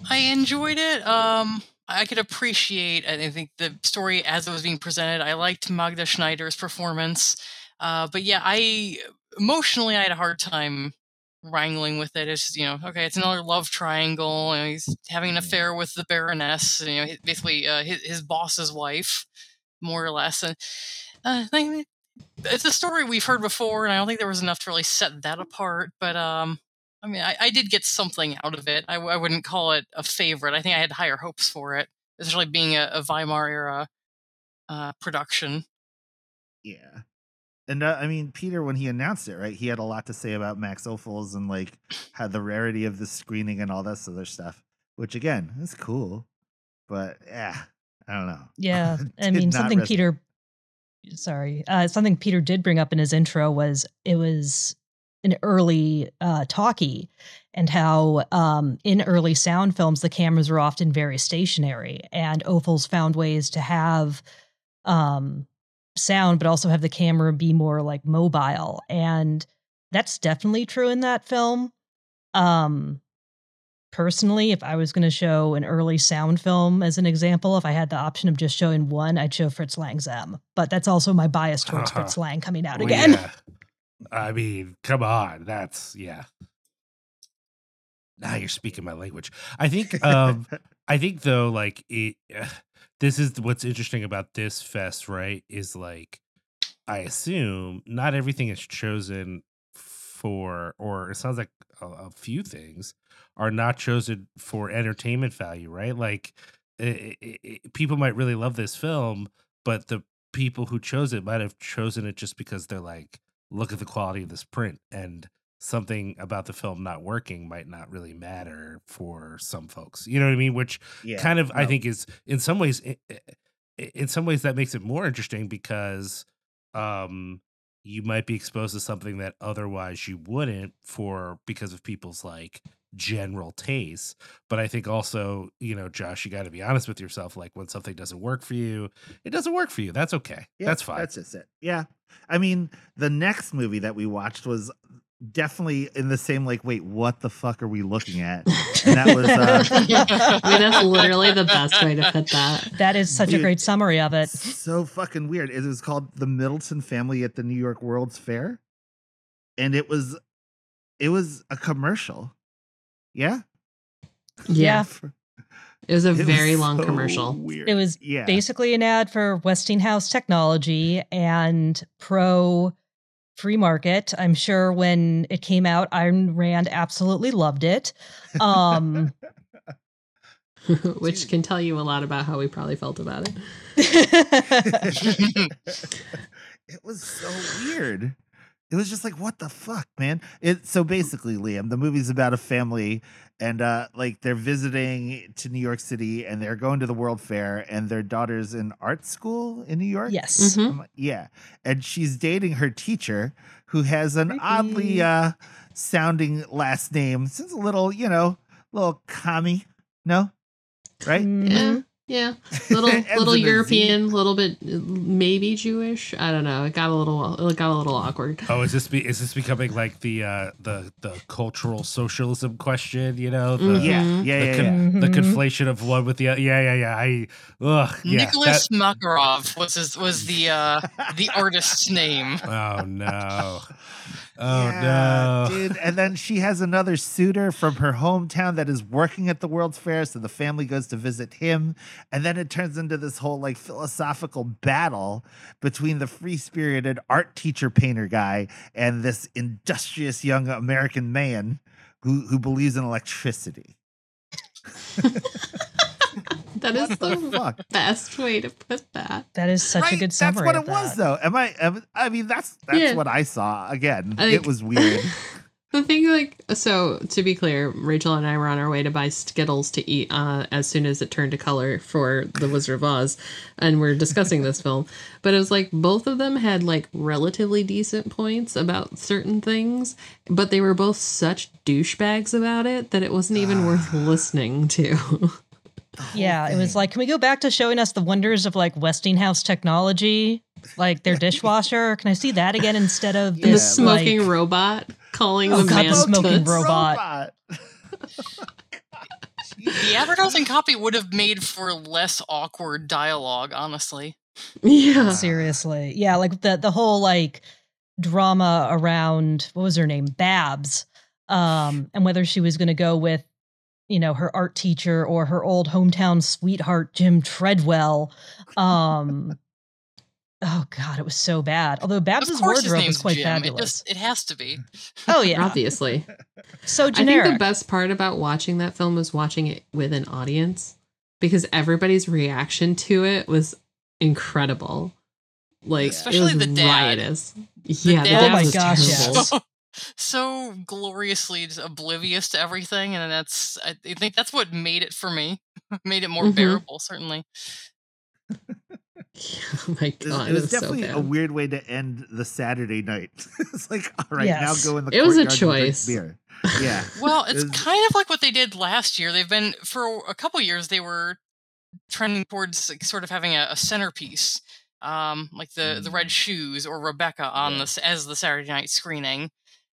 I enjoyed it. Um, I could appreciate, I think, the story as it was being presented. I liked Magda Schneider's performance. Uh, but yeah, I emotionally I had a hard time wrangling with it. It's just, you know, okay, it's another love triangle. You know, he's having an affair with the Baroness. You know, basically uh, his, his boss's wife, more or less. And uh, I it's a story we've heard before, and I don't think there was enough to really set that apart. But um, I mean, I, I did get something out of it. I wouldn't call it a favorite. I think I had higher hopes for it, especially being a, a Weimar era uh, production. Yeah. And uh, I mean, Peter, when he announced it, right, he had a lot to say about Max Ophuls and like had the rarity of the screening and all this other stuff, which again is cool. But yeah, I don't know. Yeah, I mean something resonate. Peter. Sorry, uh, something Peter did bring up in his intro was it was an early uh, talkie, and how um, in early sound films the cameras were often very stationary, and Ophuls found ways to have um, sound, but also have the camera be more like mobile, and that's definitely true in that film. Um, personally, if I was going to show an early sound film as an example, if I had the option of just showing one, I'd show Fritz Lang's M. But that's also my bias towards Uh-huh. Fritz Lang coming out Well, again. yeah. I mean, come on. That's yeah. Now you're speaking my language. I think um I think though like it this is what's interesting about this fest, right? Is like I assume not everything is chosen for or it sounds like a, a few things are not chosen for entertainment value, right? Like i i i people might really love this film, but the people who chose it might have chosen it just because they're like look at the quality of this print and something about the film not working might not really matter for some folks. You know what I mean? Which yeah, kind of I think is in some ways in some ways that makes it more interesting because um you might be exposed to something that otherwise you wouldn't for because of people's like general tastes but i think also you know josh you got to be honest with yourself like when something doesn't work for you it doesn't work for you that's okay Yeah, that's fine That's just it. Yeah. I mean, the next movie that we watched was definitely in the same like, wait, what the fuck are we looking at? And that was uh I mean, that's literally the best way to put that. That is such a great summary of it. so fucking weird. It was called The Middleton Family at the New York World's Fair. And it was it was a commercial. Yeah? Yeah. For- It was a it was very long so commercial. Weird. It was yeah. basically an ad for Westinghouse Technology and pro free market. I'm sure when it came out, Ayn Rand absolutely loved it. Um, Which can tell you a lot about how we probably felt about it. it was so weird. It was just like, what the fuck, man? It so basically, Liam, the movie's about a family and uh like they're visiting to New York City and they're going to the World Fair and their daughter's in art school in New York. yes. Mhm. I'm like, yeah. And she's dating her teacher who has an Creepy. oddly uh sounding last name. It's a little, you know, little commie. No? Right? Mhm. Yeah, little little in a Z. European, little bit maybe Jewish. I don't know. It got a little it got a little awkward. oh is this be is this becoming like the uh the the cultural socialism question you know the Mhm. Yeah, yeah, the, yeah, con- yeah. the Mhm. conflation of one with the other. Yeah, yeah, yeah. I, ugh, yeah. Nicholas Makarov was his, was the uh, the artist's name. oh no. Oh Yeah, no. dude. And then she has another suitor from her hometown that is working at the World's Fair. So the family goes to visit him. And then it turns into this whole like philosophical battle between the free spirited art teacher painter guy and this industrious young American man who, who believes in electricity. That is the the fuck? best way to put that. That is such a good summary. That's what of it was, though. Am I? Am, I mean, that's that's Yeah. what I saw. Again, I it was weird. The thing, like, so to be clear, Rachel and I were on our way to buy Skittles to eat uh, as soon as it turned to color for The Wizard of Oz, and we're discussing this film. But it was like both of them had like relatively decent points about certain things, but they were both such douchebags about it that it wasn't even worth listening to. Yeah, it was like, can we go back to showing us the wonders of like Westinghouse technology, like their dishwasher? Can I see that again instead of Yeah, the this smoking like, robot calling Oh, the God, man the smoking toots. robot. The advertising copy would have made for less awkward dialogue, honestly. Yeah. seriously, yeah, like the the whole like drama around what was her name, Babs, um, and whether she was going to go with you know her art teacher or her old hometown sweetheart Jim Treadwell. Um, oh God, it was so bad. Although Babs's wardrobe name's was quite Jim. fabulous. It just it has to be. oh yeah, Obviously. so I generic. think the best part about watching that film was watching it with an audience because everybody's reaction to it was incredible. Like Especially it was the dad. riotous. yeah, the dad dad Oh my was gosh, terrible. yes. so, so gloriously just oblivious to everything, and that's I I think that's what made it for me, made it more Mhm. bearable. Certainly, oh my It was, god, it was so definitely a weird way to end the Saturday night. it's like, all right, Yes. now go in the It was a courtyard and drink choice. Beer. Yeah. well, it's Is- kind of like what they did last year. They've been for a couple years. They were trending towards like, sort of having a, a centerpiece, um, like the the red Mm. shoes or Rebecca on Yeah. this as the Saturday night screening.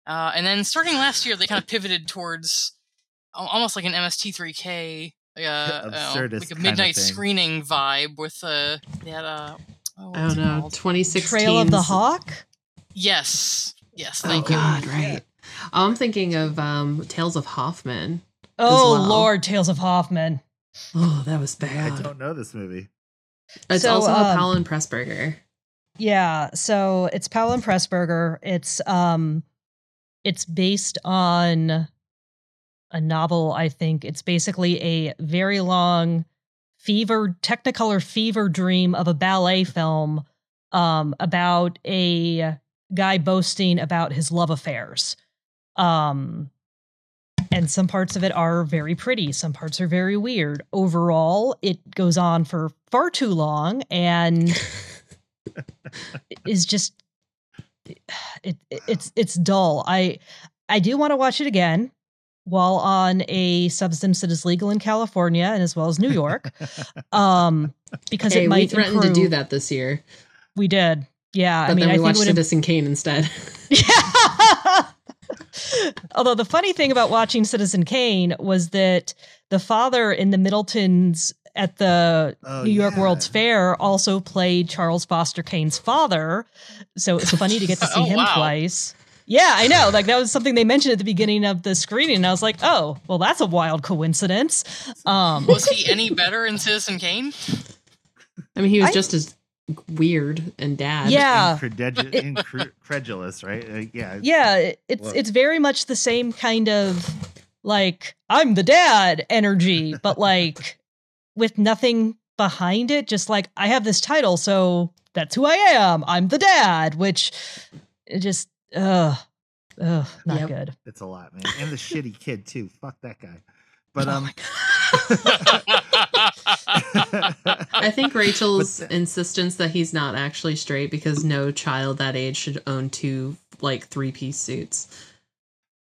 Uh, and then starting last year, they kind of pivoted towards almost like an MST3K, uh, uh, Absurdist like a midnight screening vibe with uh, that. Uh, oh, I don't know. called? 2016. Trail of the Hawk. Yes, yes. Oh Thank you. god, right. I'm thinking of um Tales of Hoffmann. Oh well. Lord, Tales of Hoffmann. Oh, that was bad. I don't know this movie. It's So, also a um, Powell and Pressburger. Yeah, so it's Powell and Pressburger. It's um it's based on a novel, I think. It's basically a very long fever technicolor fever dream of a ballet film um about a guy boasting about his love affairs. Um and some parts of it are very pretty, some parts are very weird. Overall, it goes on for far too long and is just it, it it's it's dull. I I do want to watch it again while on a substance that is legal in California and as well as New York. um because hey, it might we threatened to do that this year, We did. Yeah, but I mean then we I think watched it would Citizen Kane instead. yeah. Although the funny thing about watching Citizen Kane was that the father in the Middletons at the Oh, New York yeah. World's Fair also played Charles Foster Kane's father. So it's funny to get to see Oh, him wow. twice. Yeah, I know. Like that was something they mentioned at the beginning of the screening. And I was like, oh, well, that's a wild coincidence. Um, Was he any better in Citizen Kane? I mean, he was I- just as weird and dad. Yeah. Incredu- incredulous, right? Uh, yeah. yeah it's Look. it's very much the same kind of like i'm the dad energy but like with nothing behind it just like i have this title so that's who i am i'm the dad which it just uh uh not Yep. good It's a lot, man. And the shitty kid too. Fuck that guy. But Oh um I think Rachel's But insistence that he's not actually straight because no child that age should own two like three piece suits.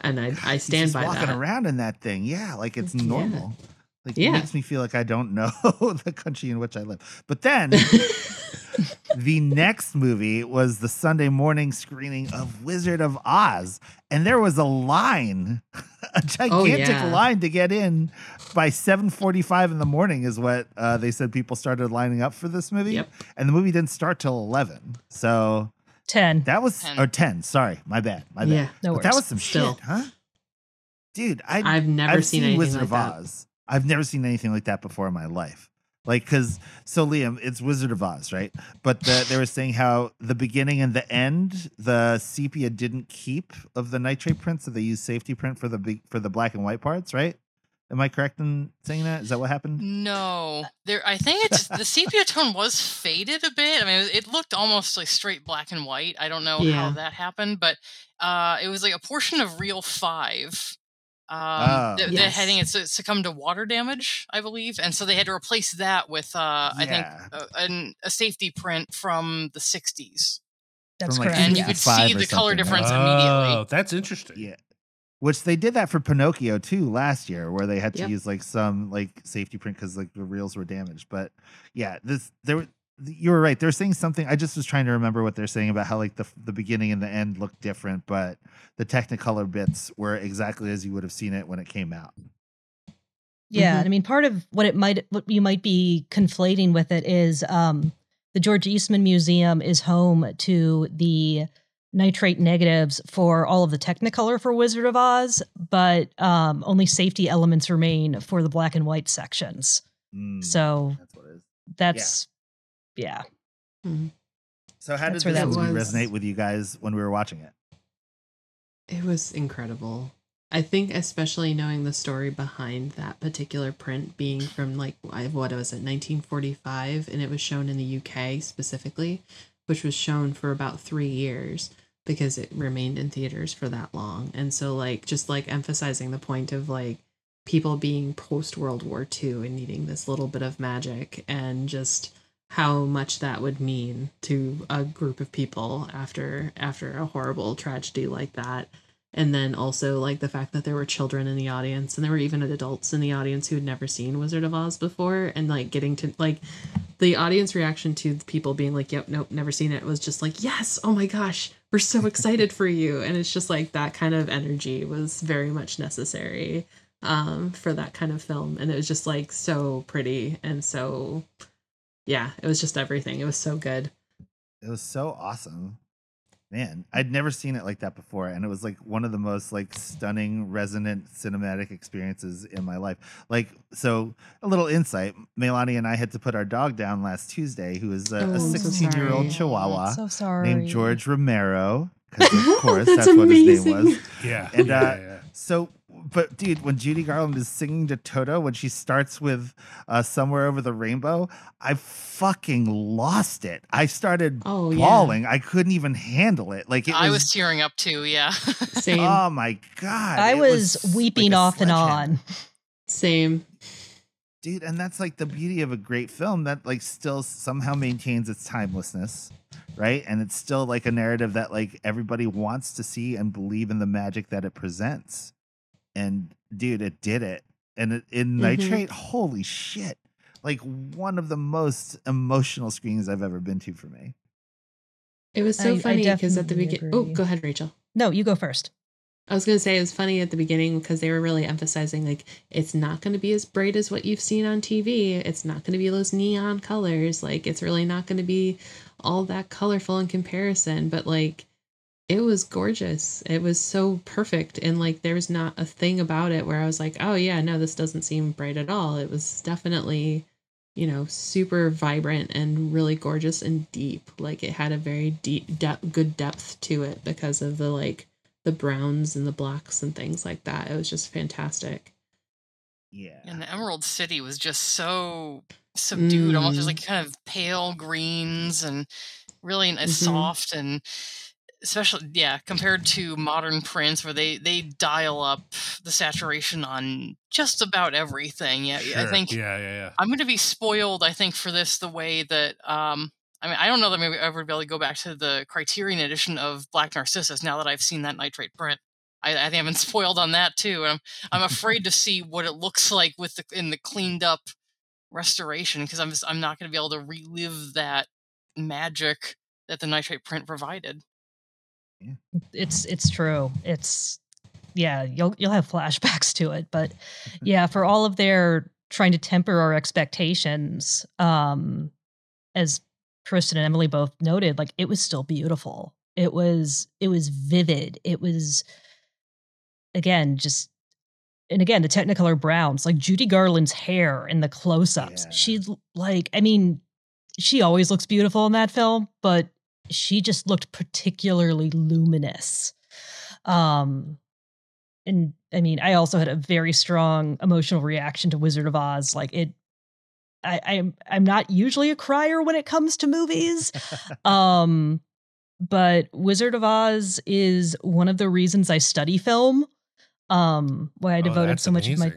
And I I he's stand just by walking that. around in that thing. Yeah, like it's Yeah. Normal. Like Yeah. it makes me feel like I don't know the country in which I live. But then the next movie was the Sunday morning screening of Wizard of Oz, and there was a line, a gigantic Oh, yeah. line to get in by 7:45 in the morning is what uh, they said people started lining up for this movie. Yep. And the movie didn't start till 11. So 10 that was 10. or 10, sorry, my bad. My bad. yeah. no But that was some Still. shit, huh? Dude, I I've never I've seen, seen, anything Wizard like of that. Oz. I've never seen anything like that before in my life. Like, cause so Liam, it's Wizard of Oz, right? But the, they were saying how the beginning and the end, the sepia didn't keep of the nitrate print, so they used safety print for the big for the black and white parts, right? Am I correct in saying that? Is that what happened? No, there. I think it's the sepia tone was faded a bit. I mean, it looked almost like straight black and white. I don't know Yeah. how that happened, but uh, it was like a portion of Reel Five. Um, Oh. the, the Yes. heading it su- succumbed to water damage, I believe, and so they had to replace that with, uh, I think, Yeah. a, an, a safety print from the '60s, that's from, like, correct and you could see the color something, right? difference immediately. Oh, that's interesting. Yeah. Which they did that for Pinocchio too last year, where they had to Yep. use like some like safety print because like the reels were damaged. But yeah, this there were you were right. They're saying something. I just was trying to remember what they're saying about how like the the beginning and the end looked different, but the Technicolor bits were exactly as you would have seen it when it came out. Yeah, Mhm. I mean, part of what it might, what you might be conflating with it is um, the George Eastman Museum is home to the nitrate negatives for all of the Technicolor for Wizard of Oz, but um, only safety elements remain for the black and white sections. Mm, So that's what it is. that's, yeah. Mm-hmm. So how That's did this that movie was. resonate with you guys when we were watching it? It was incredible. I think, especially knowing the story behind that particular print being from like I- what was it, 1945, and it was shown in the UK specifically. which was shown for about three years because it remained in theaters for that long. And so, like, just like emphasizing the point of like people being post World War II and needing this little bit of magic and just how much that would mean to a group of people after after a horrible tragedy like that. And then also like the fact that there were children in the audience and there were even adults in the audience who had never seen Wizard of Oz before and like getting to like the audience reaction to people being like yep nope never seen it was just like yes oh my gosh we're so excited for you. And it's just like that kind of energy was very much necessary um for that kind of film. And it was just like so pretty and so yeah it was just everything it was so good It was so awesome. Man, I'd never seen it like that before, and it was like one of the most like stunning, resonant cinematic experiences in my life. Like, so a little insight: Melani and I had to put our dog down last Tuesday, who is a Oh, I'm 16 year old sorry. Chihuahua So sorry. named George Romero. Because of course, That's that's, what his name was. Yeah. And, uh, yeah, yeah. So, but dude, when Judy Garland is singing to Toto, when she starts with uh, "Somewhere Over the Rainbow," I fucking lost it. I started Oh, yeah. bawling. I couldn't even handle it. Like it I was was. tearing up too. Yeah. same oh my god! I it was, weeping a off and on. same dude. And that's like the beauty of a great film that like still somehow maintains its timelessness, right? And it's still like a narrative that like everybody wants to see and believe in the magic that it presents. And dude, it did it. And it, in Mhm. Nitrate, holy shit! Like one of the most emotional screenings I've ever been to for me. it was so I- I funny because at the beginning oh go ahead rachel No, you go first. I was gonna say it was funny at the beginning because they were really emphasizing like it's not gonna be as bright as what you've seen on TV. It's not gonna be those neon colors. Like it's really not gonna be all that colorful in comparison. But like it was gorgeous. It was so perfect. And like there was not a thing about it where I was like, oh yeah, no, this doesn't seem bright at all. It was definitely, you know, super vibrant and really gorgeous and deep. Like it had a very deep de- good depth to it because of the like the browns and the blacks and things like that. It was just fantastic. Yeah. And the Emerald City was just so subdued, almost Mm. just like kind of pale greens and really n- Mhm. soft and especially yeah compared to modern prints where they they dial up the saturation on just about everything yeah i think Yeah, yeah, yeah. i'm going to be spoiled i think for this the way that um i mean i don't know that maybe ever be able to go back to the criterion edition of black narcissus now that i've seen that nitrate print I, I think I've been spoiled on that too, and I'm I'm afraid to see what it looks like with the in the cleaned up restoration because I'm just, I'm not going to be able to relive that magic that the nitrate print provided. It's it's true. It's yeah, you'll you'll have flashbacks to it, but yeah, for all of their trying to temper our expectations, um, as Kristen and Emily both noted, like it was still beautiful. It was it was vivid. It was again just and again the technicolor browns like judy garland's hair in the close-ups Yeah. she's like i mean she always looks beautiful in that film but she just looked particularly luminous um and i mean i also had a very strong emotional reaction to wizard of oz like it I, I'm I'm not usually a crier when it comes to movies, um, but Wizard of Oz is one of the reasons I study film. Um, why I Oh, devoted that's so much of my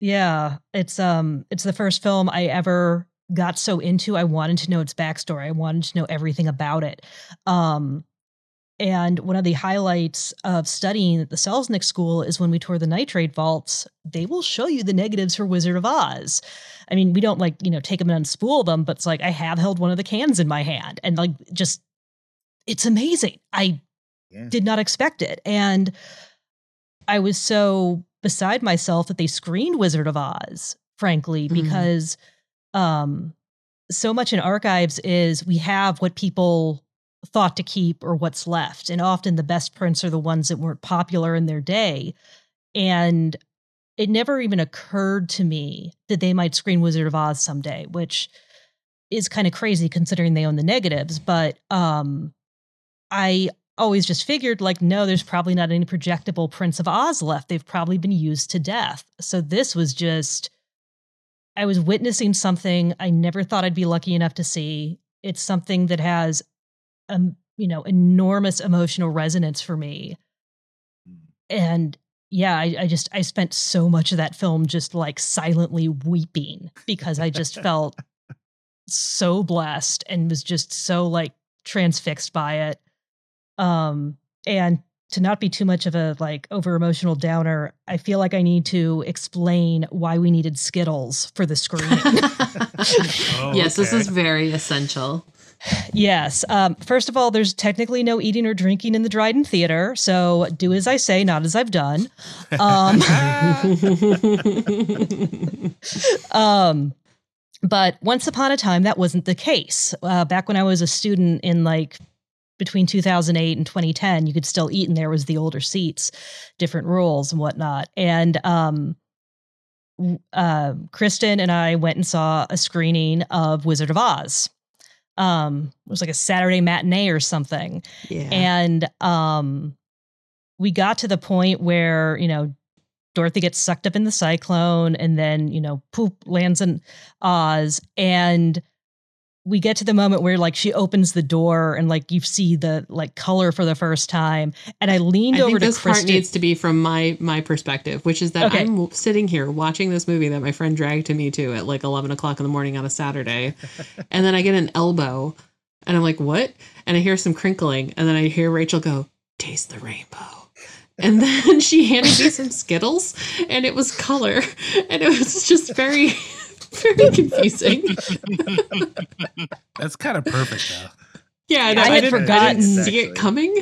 yeah, it's um it's the first film I ever got so into. I wanted to know its backstory. I wanted to know everything about it. Um and one of the highlights of studying at the Selznick School is when we tour the nitrate vaults, they will show you the negatives for Wizard of Oz. I mean, we don't like, you know, take them and unspool them, but it's like I have held one of the cans in my hand and like just it's amazing. I Yeah. did not expect it. And I was so beside myself that they screened Wizard of Oz, frankly, Mhm. because um so much in archives is we have what people thought to keep or what's left. And often the best prints are the ones that weren't popular in their day. And it never even occurred to me that they might screen Wizard of Oz someday, which is kind of crazy considering they own the negatives. But um I always just figured like no there's probably not any projectable prints of oz left they've probably been used to death so this was just i was witnessing something i never thought i'd be lucky enough to see it's something that has um, you know, enormous emotional resonance for me. And yeah, I, I just I spent so much of that film just like silently weeping because I just felt so blessed and was just so like transfixed by it. Um and to not be too much of a like over emotional downer, I feel like I need to explain why we needed Skittles for the screen. Oh, yes, this is very essential. yes. Um, first of all, there's technically no eating or drinking in the Dryden Theater, so do as I say, not as I've done. Um, um, but once upon a time, that wasn't the case. Uh, back when I was a student in like between 2008 and 2010, you could still eat, and there was the older seats, different rules and whatnot. And um, uh, Kristen and I went and saw a screening of Wizard of Oz. Um, it was like a Saturday matinee or something yeah. and um we got to the point where you know dorothy gets sucked up in the cyclone and then you know poop lands in oz and we get to the moment where like she opens the door and like you see the like color for the first time and i leaned I over think to this part needs to be from my my perspective, which is that Okay. I'm sitting here watching this movie that my friend dragged to me to at like 11 o'clock in the morning on a Saturday, and then I get an elbow, and I'm like, "What?" And I hear some crinkling, and then I hear Rachel go, "Taste the rainbow." And then she handed me some Skittles, and it was color, and it was just very, very confusing. That's kind of perfect though. Yeah, I know, had didn't, I forgotten- didn't see it coming.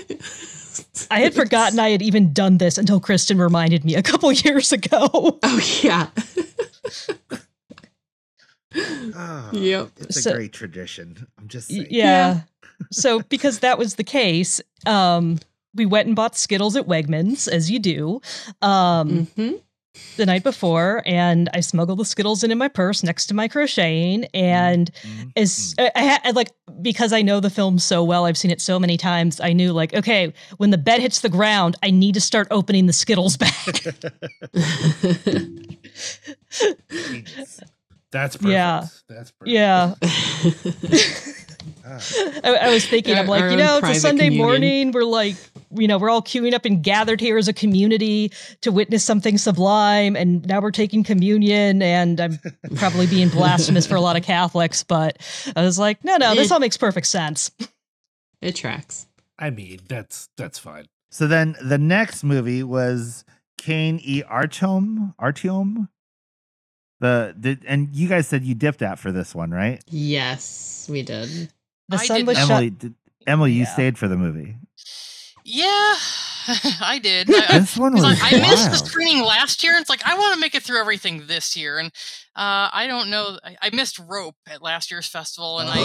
i had forgotten i had even done this until kristen reminded me a couple years ago Oh yeah. Oh, Yep. It's So- a great tradition. I'm just saying. yeah. so because that was the case, um, we went and bought Skittles at Wegmans, as you do, um, hmm the night before, and I smuggled the Skittles in in my purse next to my crocheting. And Mhm. as I, I had like because I know the film so well, I've seen it so many times. I knew like, okay, when the bed hits the ground, I need to start opening the Skittles back That's perfect. Yeah. That's perfect. yeah. I, I was thinking, I'm like, you know, it's a Sunday communion. morning. We're like, you know, we're all queuing up and gathered here as a community to witness something sublime. And now we're taking communion. And I'm probably being blasphemous for a lot of Catholics, but I was like, no, no, this all makes perfect sense. it tracks. I mean, that's that's fine. So then the next movie was Kane E. Artyom. Artyom. The, the and you guys said you dipped out for this one, right? Yes, we did. The I sun did was not. shut. Emily, did, Emily, you stayed for the movie. Yeah, I did. I, I, This one 'cause was I, I missed the screening last year. and It's like I want to make it through everything this year, and uh, I don't know. I, I missed Rope at last year's festival, and I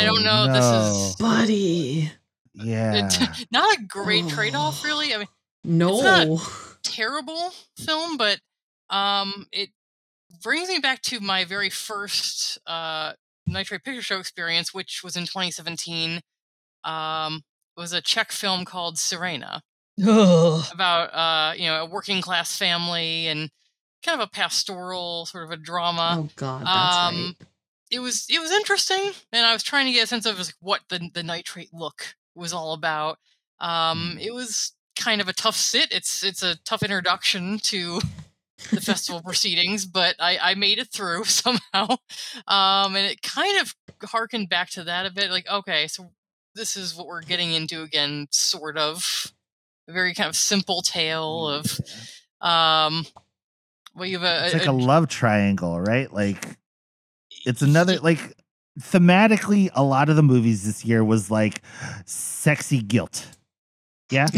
I don't know, this is- Buddy. yeah. it, not a great trade off, really. I mean, No. not- terrible film, but um, it brings me back to my very first uh, Nitrate Picture Show experience, which was in 2017. Um, it was a Czech film called Siréna Ugh. about uh, you know a working class family and kind of a pastoral sort of a drama. oh God, that's um, it was it was interesting, and I was trying to get a sense of what the the nitrate look was all about. Um, it was kind of a tough sit. It's it's a tough introduction to the festival proceedings, but I, I made it through somehow. Um, and it kind of harkened back to that a bit. Like, okay, so this is what we're getting into again, sort of. A very kind of simple tale of um. Well, you have a, it's like a- a love triangle, right? Like it's another like thematically a lot of the movies this year was like sexy guilt. Yeah.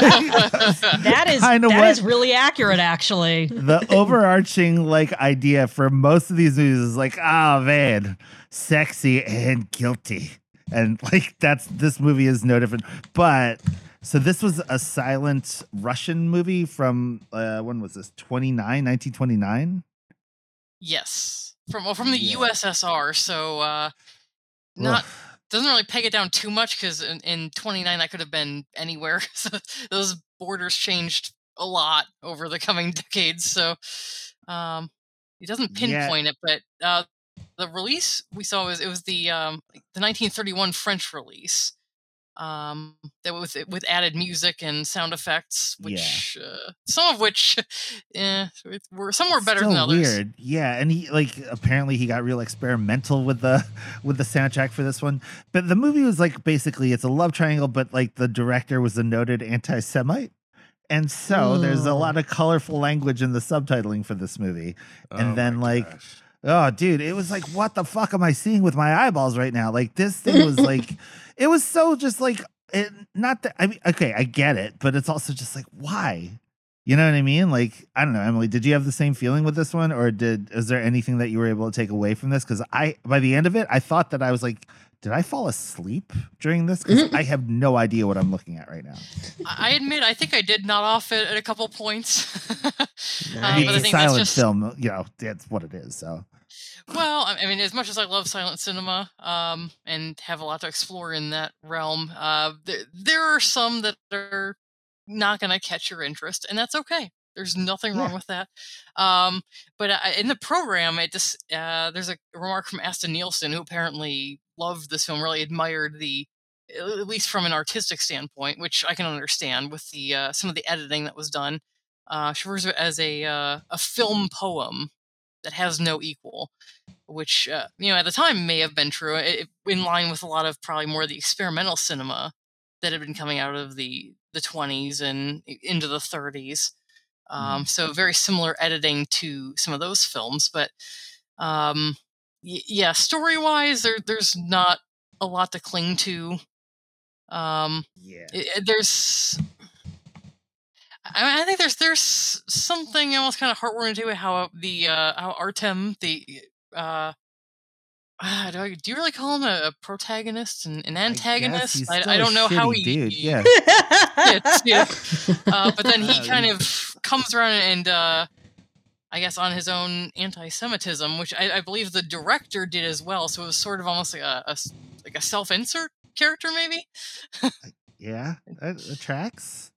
That is Kinda that what- is really accurate, actually. the overarching like idea for most of these movies is like, oh man, sexy and guilty. And like that's this movie is no different. But so this was a silent Russian movie from uh when was this? 29, 1929? Yes, from well, from the Yeah. USSR. So uh, not Ugh. Doesn't really peg it down too much because in, in 29 that could have been anywhere. so those borders changed a lot over the coming decades. So um, he doesn't Yeah. pinpoint it, but uh, the release we saw was it was the um, the 1931 French release um, that was with added music and sound effects, which uh, some of which eh, were some were better Still than others. Weird, yeah. And he like apparently he got real experimental with the with the soundtrack for this one. But the movie was like basically it's a love triangle, but like the director was a noted anti-Semite. And so there's a lot of colorful language in the subtitling for this movie. And Oh then, like, gosh. Oh, dude, it was like, what the fuck am I seeing with my eyeballs right now? Like, this thing was like, it was so just like, it, not that, I mean, okay, I get it, but it's also just like, why? You know what I mean? Like, I don't know, Emily, did you have the same feeling with this one, or did, is there anything that you were able to take away from this? Because I, by the end of it, I thought that I was like, did I fall asleep during this? Because I have no idea what I'm looking at right now. I I admit, I think I did nod off at, at a couple points. I Uh, mean, but I it's a that's silent just- film, you know, that's what it is. So, Well, I I mean, as much as I love silent cinema um, and have a lot to explore in that realm, uh, there, there are some that are not going to catch your interest, and that's okay. There's nothing wrong Yeah. with that. Um, but uh, in the program, it just uh, there's a remark from Asta Nielsen, who apparently loved this film, really admired the, at least from an artistic standpoint, which I can understand with the uh, some of the editing that was done. Uh, she refers to it as a uh, a film poem that has no equal which uh, you know at the time may have been true it, in line with a lot of probably more of the experimental cinema that had been coming out of the the 20s and into the 30s um, so very similar editing to some of those films but um, y- yeah story wise there, there's not a lot to cling to. Um, yeah. it- there's I, mean, I think there's there's something almost kind of heartwarming to it how the uh how Artem the uh ah, do, I, do you really call him a, a protagonist and an antagonist? I, I a don't know how he, dude, yeah. yeah. Uh, but then he kind of comes around and uh I guess on his own anti-Semitism, which I, I believe the director did as well. So it was sort of almost like a, a like a self-insert character, maybe. Yeah, that, that tracks.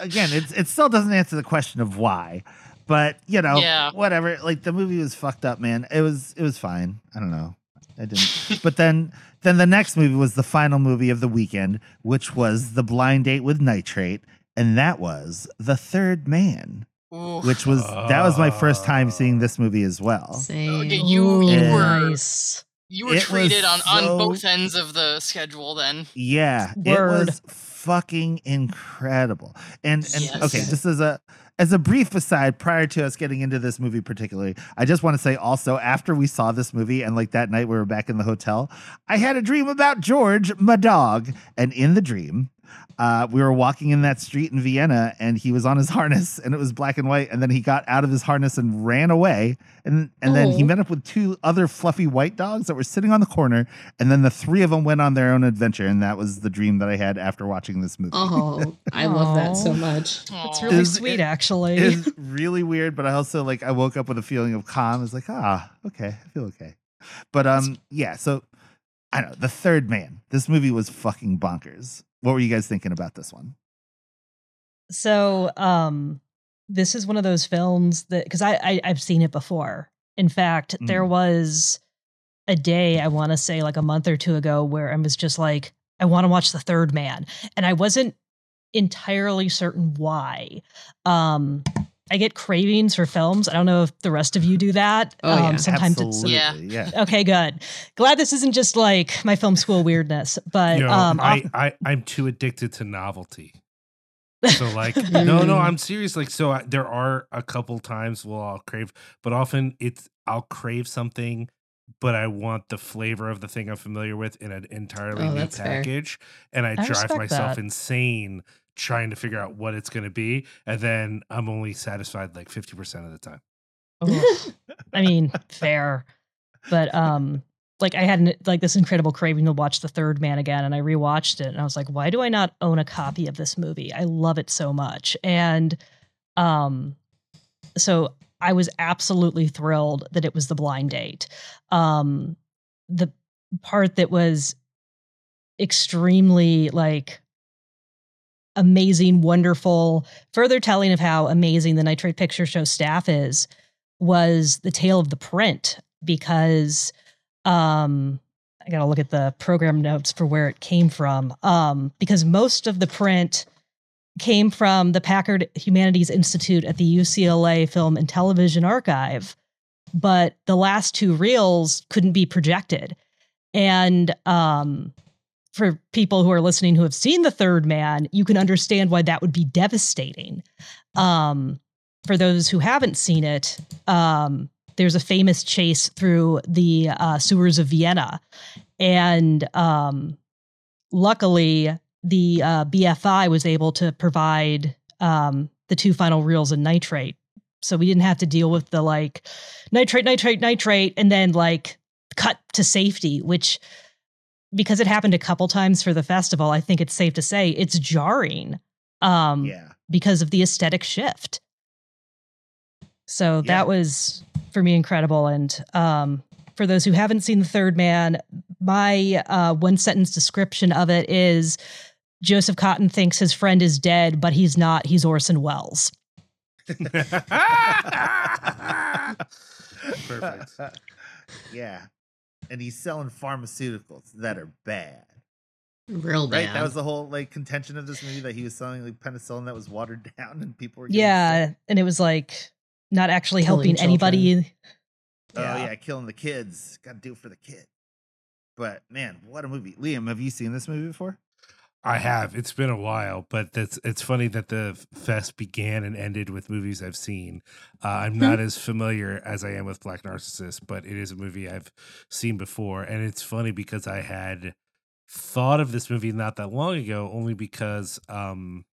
Again, it's it still doesn't answer the question of why, but you know, Yeah. whatever. Like the movie was fucked up, man. It was it was fine. I don't know. I didn't. but then then the next movie was the final movie of the weekend, which was The Blind Date with Nitrate, and that was The Third Man, Ooh. which was that was my first time seeing this movie as well. Same. You- you Ooh, were- nice. You were It treated on, on both ends of the schedule then. Yeah, Word. it was fucking incredible. And and Yes. okay, just as a as a brief aside, prior to us getting into this movie particularly, I just want to say also after we saw this movie and like that night we were back in the hotel, I had a dream about George, my dog, and in the dream. Uh, we were walking in that street in Vienna, and he was on his harness, and it was black and white. And then he got out of his harness and ran away. And and then he Oh. met up with two other fluffy white dogs that were sitting on the corner. And then the three of them went on their own adventure, and that was the dream that I had after watching this movie. Oh, I love that so much. It's really Is sweet, it- actually. It's really weird, but I also like I woke up with a feeling of calm. I was like, ah, okay, I feel okay. But um, yeah. So I know. The Third Man. This movie was fucking bonkers. What were you guys thinking about this one? So, um, this is one of those films that because I, I I've seen it before. In fact, there Mm. was a day I want to say like a month or two ago where I was just like, I want to watch The Third Man, and I wasn't entirely certain why. Um, I get cravings for films. I don't know if the rest of you do that. Oh, yeah. um, sometimes it's Yeah. Absolutely, yeah. okay. Good. Glad this isn't just like my film school weirdness, but Yo, um, I, I I'm too addicted to novelty. So like no no I'm serious like so I, there are a couple times well I'll crave but often it's I'll crave something but I want the flavor of the thing I'm familiar with in an entirely Oh, new that's fair. package and I, I drive myself that. insane trying to figure out what it's going to be and then I'm only satisfied like 50% of the time. I mean, fair. But um like I had an, like this incredible craving to watch The Third Man again and I rewatched it and I was like, why do I not own a copy of this movie? I love it so much. And um so I was absolutely thrilled that it was the blind date. Um the part that was extremely like amazing, wonderful, further telling of how amazing the Nitrate Picture Show staff is was the tale of the print. because um, I got to look at the program notes for where it came from. Um, because most of the print came from the Packard Humanities Institute at the UCLA Film and Television Archive, but the last two reels couldn't be projected. And um, for people who are listening who have seen The Third Man, you can understand why that would be devastating. Um, for those who haven't seen it, um, there's a famous chase through the uh, sewers of Vienna. And um, luckily, the uh, BFI was able to provide um, the two final reels in nitrate. So we didn't have to deal with the like nitrate, nitrate, nitrate, and then like cut to safety, which because it happened a couple times for the festival, I think it's safe to say it's jarring. Um, yeah. because of the aesthetic shift. So Yeah. that was for me incredible. And um, for those who haven't seen The Third Man, my uh, one sentence description of it is Joseph Cotten thinks his friend is dead, but he's not. He's Orson Welles. Perfect. yeah. And he's selling pharmaceuticals that are bad. Real bad. Right? That was the whole like contention of this movie that he was selling like penicillin that was watered down and people were getting Yeah. sick. And it was like not actually Killing helping anybody. Oh Yeah. yeah, killing the kids. Got to do it for the kid. But man, what a movie! Liam, have you seen this movie before? I have. It's been a while, but that's it's funny that the fest began and ended with movies I've seen. Uh, I'm not as familiar as I am with Black Narcissus, but it is a movie I've seen before, and it's funny because I had thought of this movie not that long ago, only because um,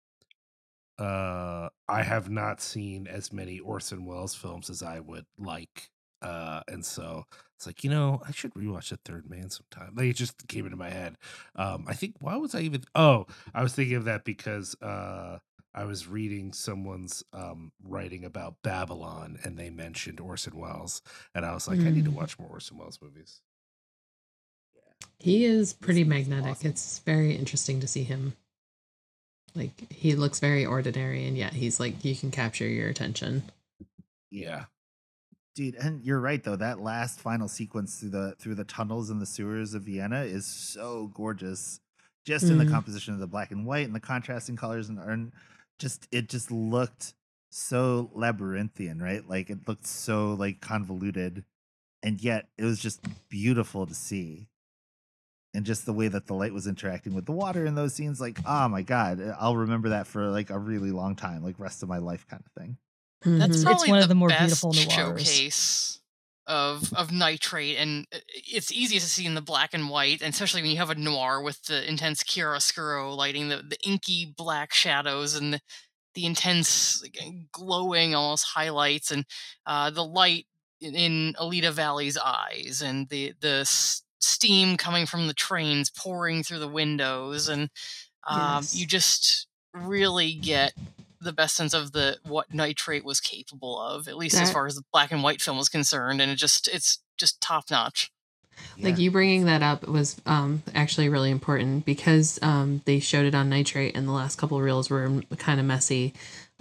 uh, I have not seen as many Orson Welles films as I would like, uh, and so it's like you know I should rewatch The Third Man sometime. Like it just came into my head. Um, I think why was I even? Oh, I was thinking of that because uh, I was reading someone's um, writing about Babylon, and they mentioned Orson Welles, and I was like, I need to Mm. watch more Orson Welles movies. He is pretty He's magnetic. awesome. It's very interesting to see him. Like he looks very ordinary, and yet he's like you can capture your attention. Yeah, Dude, and you're right though. That last final sequence through the through the tunnels and the sewers of Vienna is so gorgeous. Just in the Mm. composition of the black and white and the contrasting colors and, and just it just looked so labyrinthian, right? Like it looked so like convoluted, and yet it was just beautiful to see. And just the way that the light was interacting with the water in those scenes, like, oh my god, I'll remember that for like a really long time, like rest of my life kind of thing. That's Mhm. probably one of the the more beautiful noirs. showcase of of nitrate, and uh, it's easy to see in the black and white, and especially when you have a noir with the intense chiaroscuro lighting, the the inky black shadows, and the, the intense like, uh, glowing almost highlights, and uh, the light in, in Alida Valli's eyes, and the the s- steam coming from the trains pouring through the windows, and um, you just really get the best sense of the what nitrate was capable of at least as far as the black and white film was concerned and it just it's just top notch Like you bringing that up was um, actually really important because um, they showed it on nitrate, and the last couple of reels were kind of messy.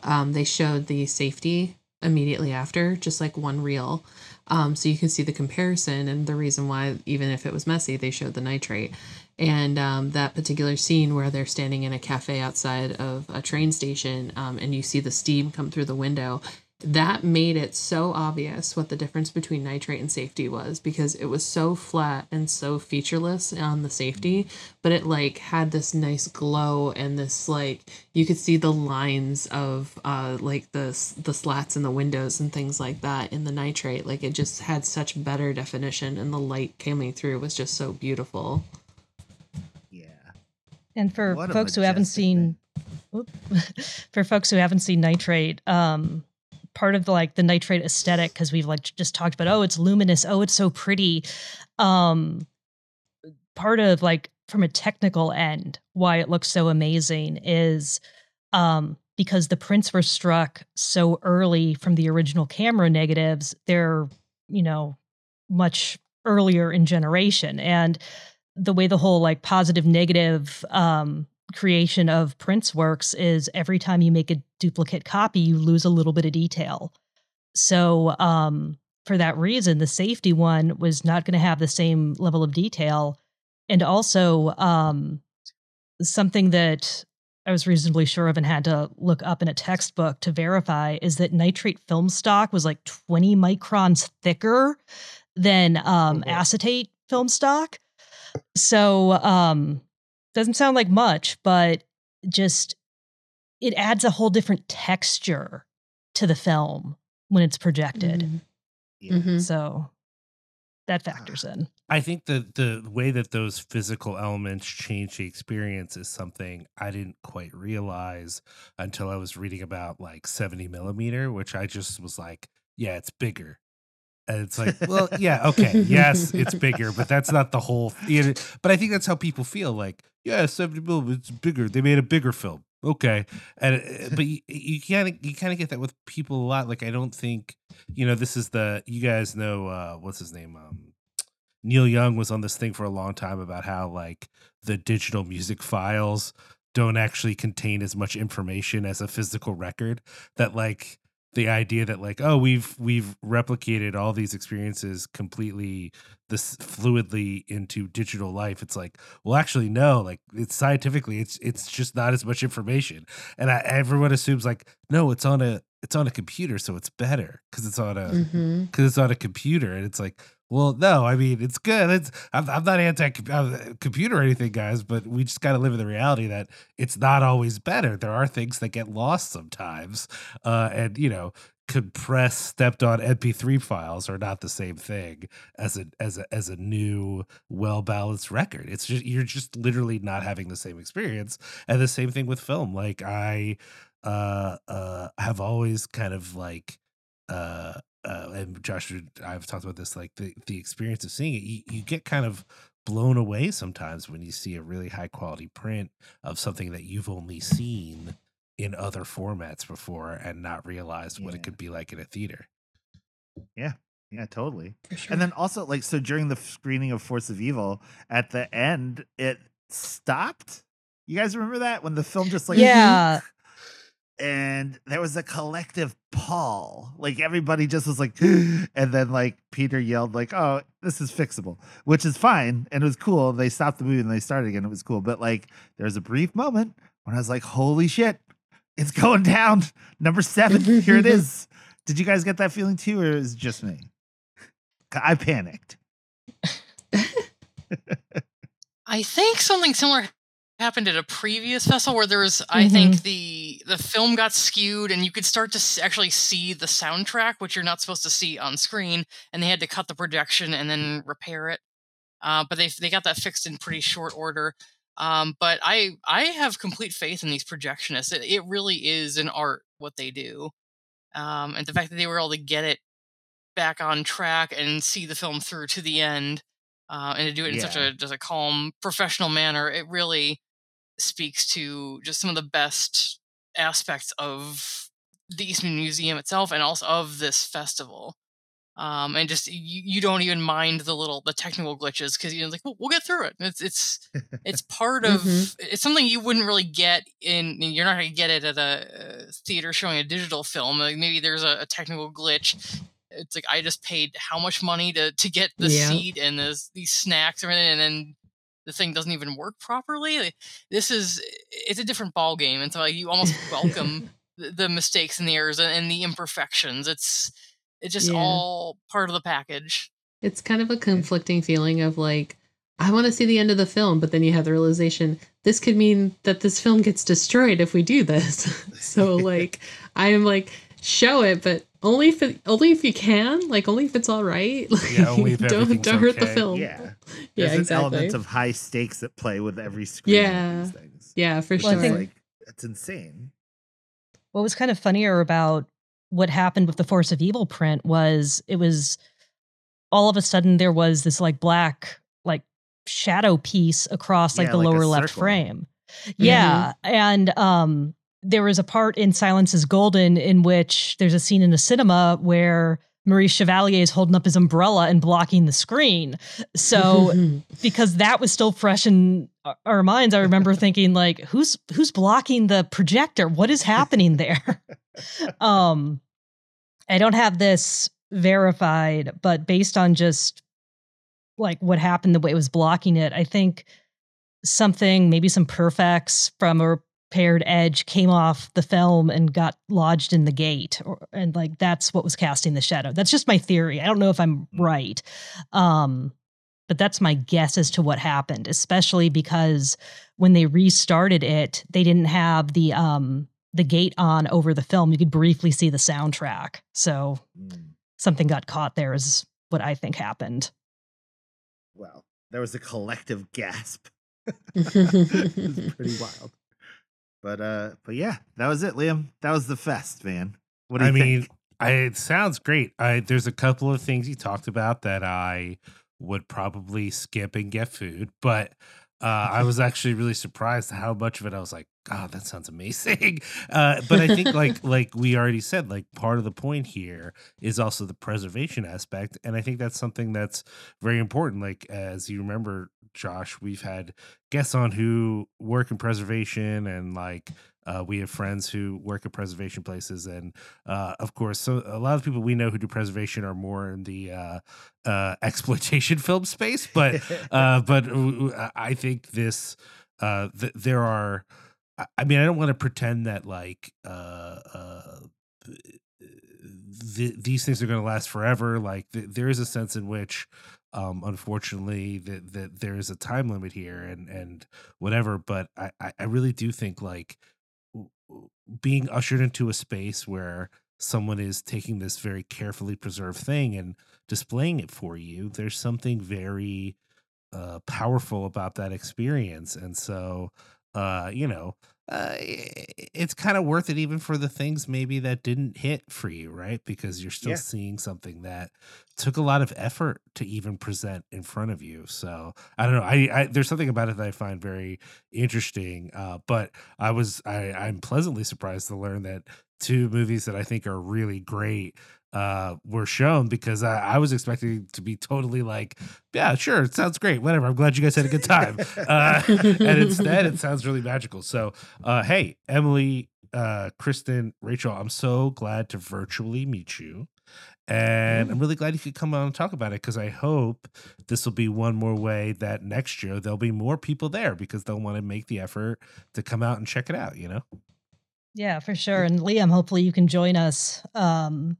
Um, they showed the safety immediately after, just like one reel, um, so you can see the comparison and the reason why, even if it was messy, they showed the nitrate. And um, that particular scene where they're standing in a cafe outside of a train station, um, and you see the steam come through the window, that made it so obvious what the difference between nitrate and safety was because it was so flat and so featureless on the safety but it like had this nice glow and this like you could see the lines of uh like the the slats in the windows and things like that in the nitrate like it just had such better definition and the light coming through was just so beautiful. And for What folks who haven't seen, Oop. for folks who haven't seen nitrate, um, part of the like the nitrate aesthetic because we've like just talked about, oh, it's luminous, oh, it's so pretty. Um, part of like from a technical end, why it looks so amazing is um, because the prints were struck so early from the original camera negatives. They're you know much earlier in generation and the way the whole like positive negative um creation of prints works is every time you make a duplicate copy you lose a little bit of detail so um for that reason, the safety one was not going to have the same level of detail. And also, um, something that I was reasonably sure of and had to look up in a textbook to verify is that nitrate film stock was like 20 microns thicker than um, Okay. acetate film stock. So, um, doesn't sound like much, but just it adds a whole different texture to the film when it's projected. Mhm. Yeah. Mhm. So that factors in. I think that the way that those physical elements change the experience is something I didn't quite realize until I was reading about like 70 millimeter, which I just was like, yeah, it's bigger. And it's like, well, yeah, okay, yes, it's bigger, but that's not the whole. Know, but I think that's how people feel. Like, yeah, 70 millimeter, it's bigger. They made a bigger film. Okay, and uh, but you, you kind of you kind of get that with people a lot. Like, I don't think you know this is the you guys know uh what's his name um Neil Young was on this thing for a long time about how like the digital music files don't actually contain as much information as a physical record that like the idea that like oh we've we've replicated all these experiences completely this fluidly into digital life. It's like well actually no like it's scientifically it's it's just not as much information. And I, everyone assumes like no it's on a it's on a computer so it's better because it's on a mm-hmm. because it's on a computer. And it's like well no i mean it's good. It's i'm, I'm not anti-computer or anything guys but we just got to live in the reality that it's not always better. There are things that get lost sometimes uh and you know compressed stepped on mp3 files are not the same thing as a as a as a new well balanced record. It's just you're just literally not having the same experience. And the same thing with film. Like i uh uh have always kind of like uh uh, and Josh, I've talked about this, like the, the experience of seeing it, you, you get kind of blown away sometimes when you see a really high quality print of something that you've only seen in other formats before and not realized what it could be like in a theater. Yeah, Yeah, totally. Sure. And then also, like, so during the screening of Force of Evil, at the end, it stopped. You guys remember that when the film just like yeah. and there was a collective pall like everybody just was like and then like peter yelled like oh this is fixable which is fine and it was cool they stopped the movie and they started again it was cool but like there was a brief moment when i was like holy shit it's going down number seven here it is. Did you guys get that feeling too or is it just me? I panicked. I think something similar happened at a previous festival where there was, I think the the film got skewed and you could start to actually see the soundtrack, which you're not supposed to see on screen, and they had to cut the projection and then repair it. Uh, but they they got that fixed in pretty short order. Um, but I I have complete faith in these projectionists. It, it really is an art what they do, um, and the fact that they were able to get it back on track and see the film through to the end uh, and to do it in such a just a calm, professional manner, it really speaks to just some of the best aspects of the Eastman Museum itself and also of this festival. Um, and just you, you don't even mind the little the technical glitches because you're like, well, we'll get through it. It's it's it's part of Mhm. it's something you wouldn't really get in. You're not going to get it at a, uh theater showing a digital film. Like maybe there's a, a technical glitch. It's like I just paid how much money to to get the Yeah. seat and this, these snacks and everything, and then the thing doesn't even work properly. Like, this is it's a different ball game, and so like, you almost welcome the, the mistakes and the errors and, and the imperfections. It's it's just Yeah. all part of the package. It's kind of a conflicting feeling of like, I want to see the end of the film, but then you have the realization this could mean that this film gets destroyed if we do this. so like, I am like, show it, but only if it, only if you can, like only if it's all right. Like, Yeah, only if don't don't hurt the film. yeah yeah, there's exactly. an element of high stakes at play with every screen Yeah. these things yeah, for Well, sure. Think- like it's insane What was kind of funnier about what happened with the Force of Evil print was it was all of a sudden there was this like black like shadow piece across like Yeah, the like lower left circle. frame. Yeah, and um there was a part in Silence is Golden in which there's a scene in a cinema where Maurice Chevalier is holding up his umbrella and blocking the screen. So because that was still fresh in our- our minds, I remember thinking like, who's who's blocking the projector? What is happening there? um, I don't have this verified, but based on just like what happened, the way it was blocking it, I think something, maybe some perfects from a repaired edge came off the film and got lodged in the gate or, and like that's what was casting the shadow. That's just my theory. I don't know if i'm right. Um but that's my guess as to what happened especially because when they restarted it they didn't have the um the gate on over the film. You could briefly see the soundtrack. So Mm, something got caught there is what i think happened. Well, there was a collective gasp. it was pretty wild. But uh, but yeah, that was it, Liam. That was the fest, man. What do you I mean. I, it sounds great. I there's a couple of things you talked about that I would probably skip and get food, but uh, I was actually really surprised how much of it I was like, God, that sounds amazing. Uh, but I think like like we already said, like part of the point here is also the preservation aspect, and I think that's something that's very important. Like as you remember, Josh, we've had guests on who work in preservation and like uh, we have friends who work at preservation places, and uh, of course, so a lot of people we know who do preservation are more in the uh, uh, exploitation film space. But uh, but I think this uh, th- there are. I- mean, I don't want to pretend that like th- these things are going to last forever. Like th- there is a sense in which, um, unfortunately, that that there is a time limit here, and and whatever. But I I really do think like being ushered into a space where someone is taking this very carefully preserved thing and displaying it for you there's something very uh powerful about that experience and so uh you know uh it's kind of worth it even for the things maybe that didn't hit for you right because you're still Yeah. seeing something that took a lot of effort to even present in front of you so i don't know i, I there's something about it that i find very interesting uh but i was i i'm pleasantly surprised to learn that two movies that i think are really great uh were shown because I, I was expecting to be totally like yeah sure it sounds great whatever i'm glad you guys had a good time. Uh and instead it sounds really magical. So uh hey emily uh kristen rachel i'm so glad to virtually meet you and i'm really glad you could come on and talk about it because i hope this will be one more way that next year there'll be more people there because they'll want to make the effort to come out and check it out you know? Yeah, for sure. And Liam, hopefully you can join us um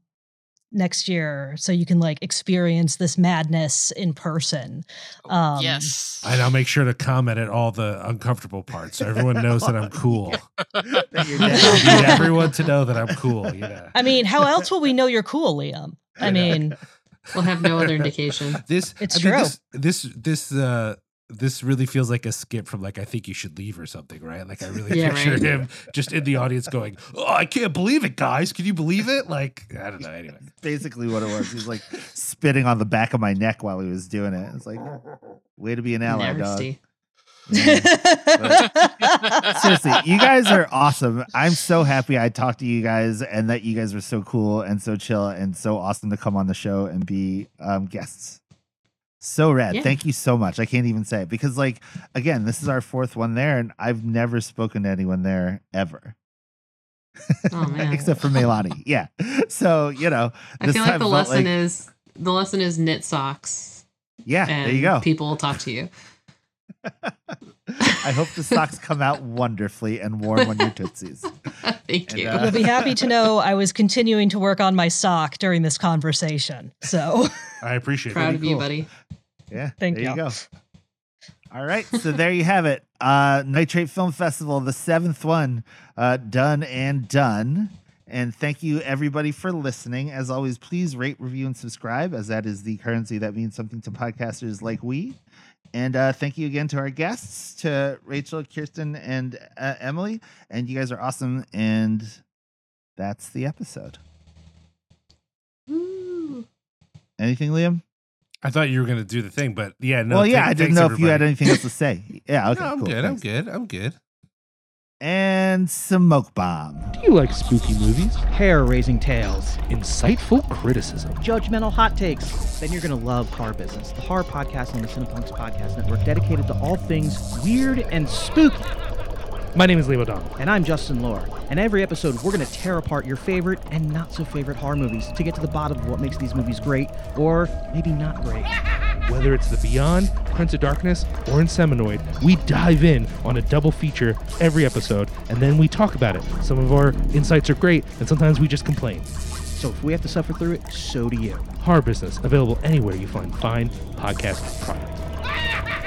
next year so you can like experience this madness in person. Um yes. and i'll make sure to comment at all the uncomfortable parts so everyone knows that i'm cool That you're I need everyone to know that i'm cool you know I mean, how else will we know you're cool, Liam? I I mean, We'll have no other indication. this It's I mean, true. this this this uh this really feels like a skip from like I think you should leave or something, right? Like I really Yeah, pictured right. him just in the audience going, "Oh, I can't believe it, guys! Can you believe it?" Like I don't know. Anyway, Basically, what it was. He was like spitting on the back of my neck while he was doing it. It's like, way to be an ally, dog. Nasty. Seriously, you guys are awesome. I'm so happy I talked to you guys and that you guys were so cool and so chill and so awesome to come on the show and be um, guests. So rad. Yeah. Thank you so much. I can't even say it because, like, again, this is our fourth one there, and I've never spoken to anyone there ever. Oh man. Except for Melani. Yeah. So, you know, I this feel like time the lesson like- is the lesson is knit socks. yeah, and there you go. People will talk to you. I hope the socks come out wonderfully and warm on your tootsies. Thank And, you. uh, You'll be happy to know I was continuing to work on my sock during this conversation. So I appreciate Proud it. of you, cool. buddy. Yeah. Thank there you. you. go. All right. So there you have it. Uh Nitrate Film Festival, the seventh one, uh, done and done. And thank you everybody for listening. As always, please rate, review, and subscribe, as that is the currency that means something to podcasters like we. And uh, thank you again to our guests, to Rachel, Kirsten, and uh, Emily. And you guys are awesome. And that's the episode. Woo. Anything, Liam? I thought you were going to do the thing, but yeah, no. well, yeah, thank- I didn't thanks, know if you had anything else to say. Yeah, okay, no, I'm cool. good. I'm good. I'm good. And Smoke Bomb. Do you like spooky movies, hair raising tales, insightful criticism, judgmental hot takes? Then you're going to love Horror Business, the horror podcast on the Cinepunx Podcast Network dedicated to all things weird and spooky. My name is Liam O'Donnell. And I'm Justin Lohr. And every episode, we're going to tear apart your favorite and not so favorite horror movies to get to the bottom of what makes these movies great or maybe not great. Whether it's The Beyond, Prince of Darkness, or Inseminoid, we dive in on a double feature every episode, and then we talk about it. Some of our insights are great, and sometimes we just complain. So if we have to suffer through it, so do you. Horror Business, available anywhere you find fine podcast products.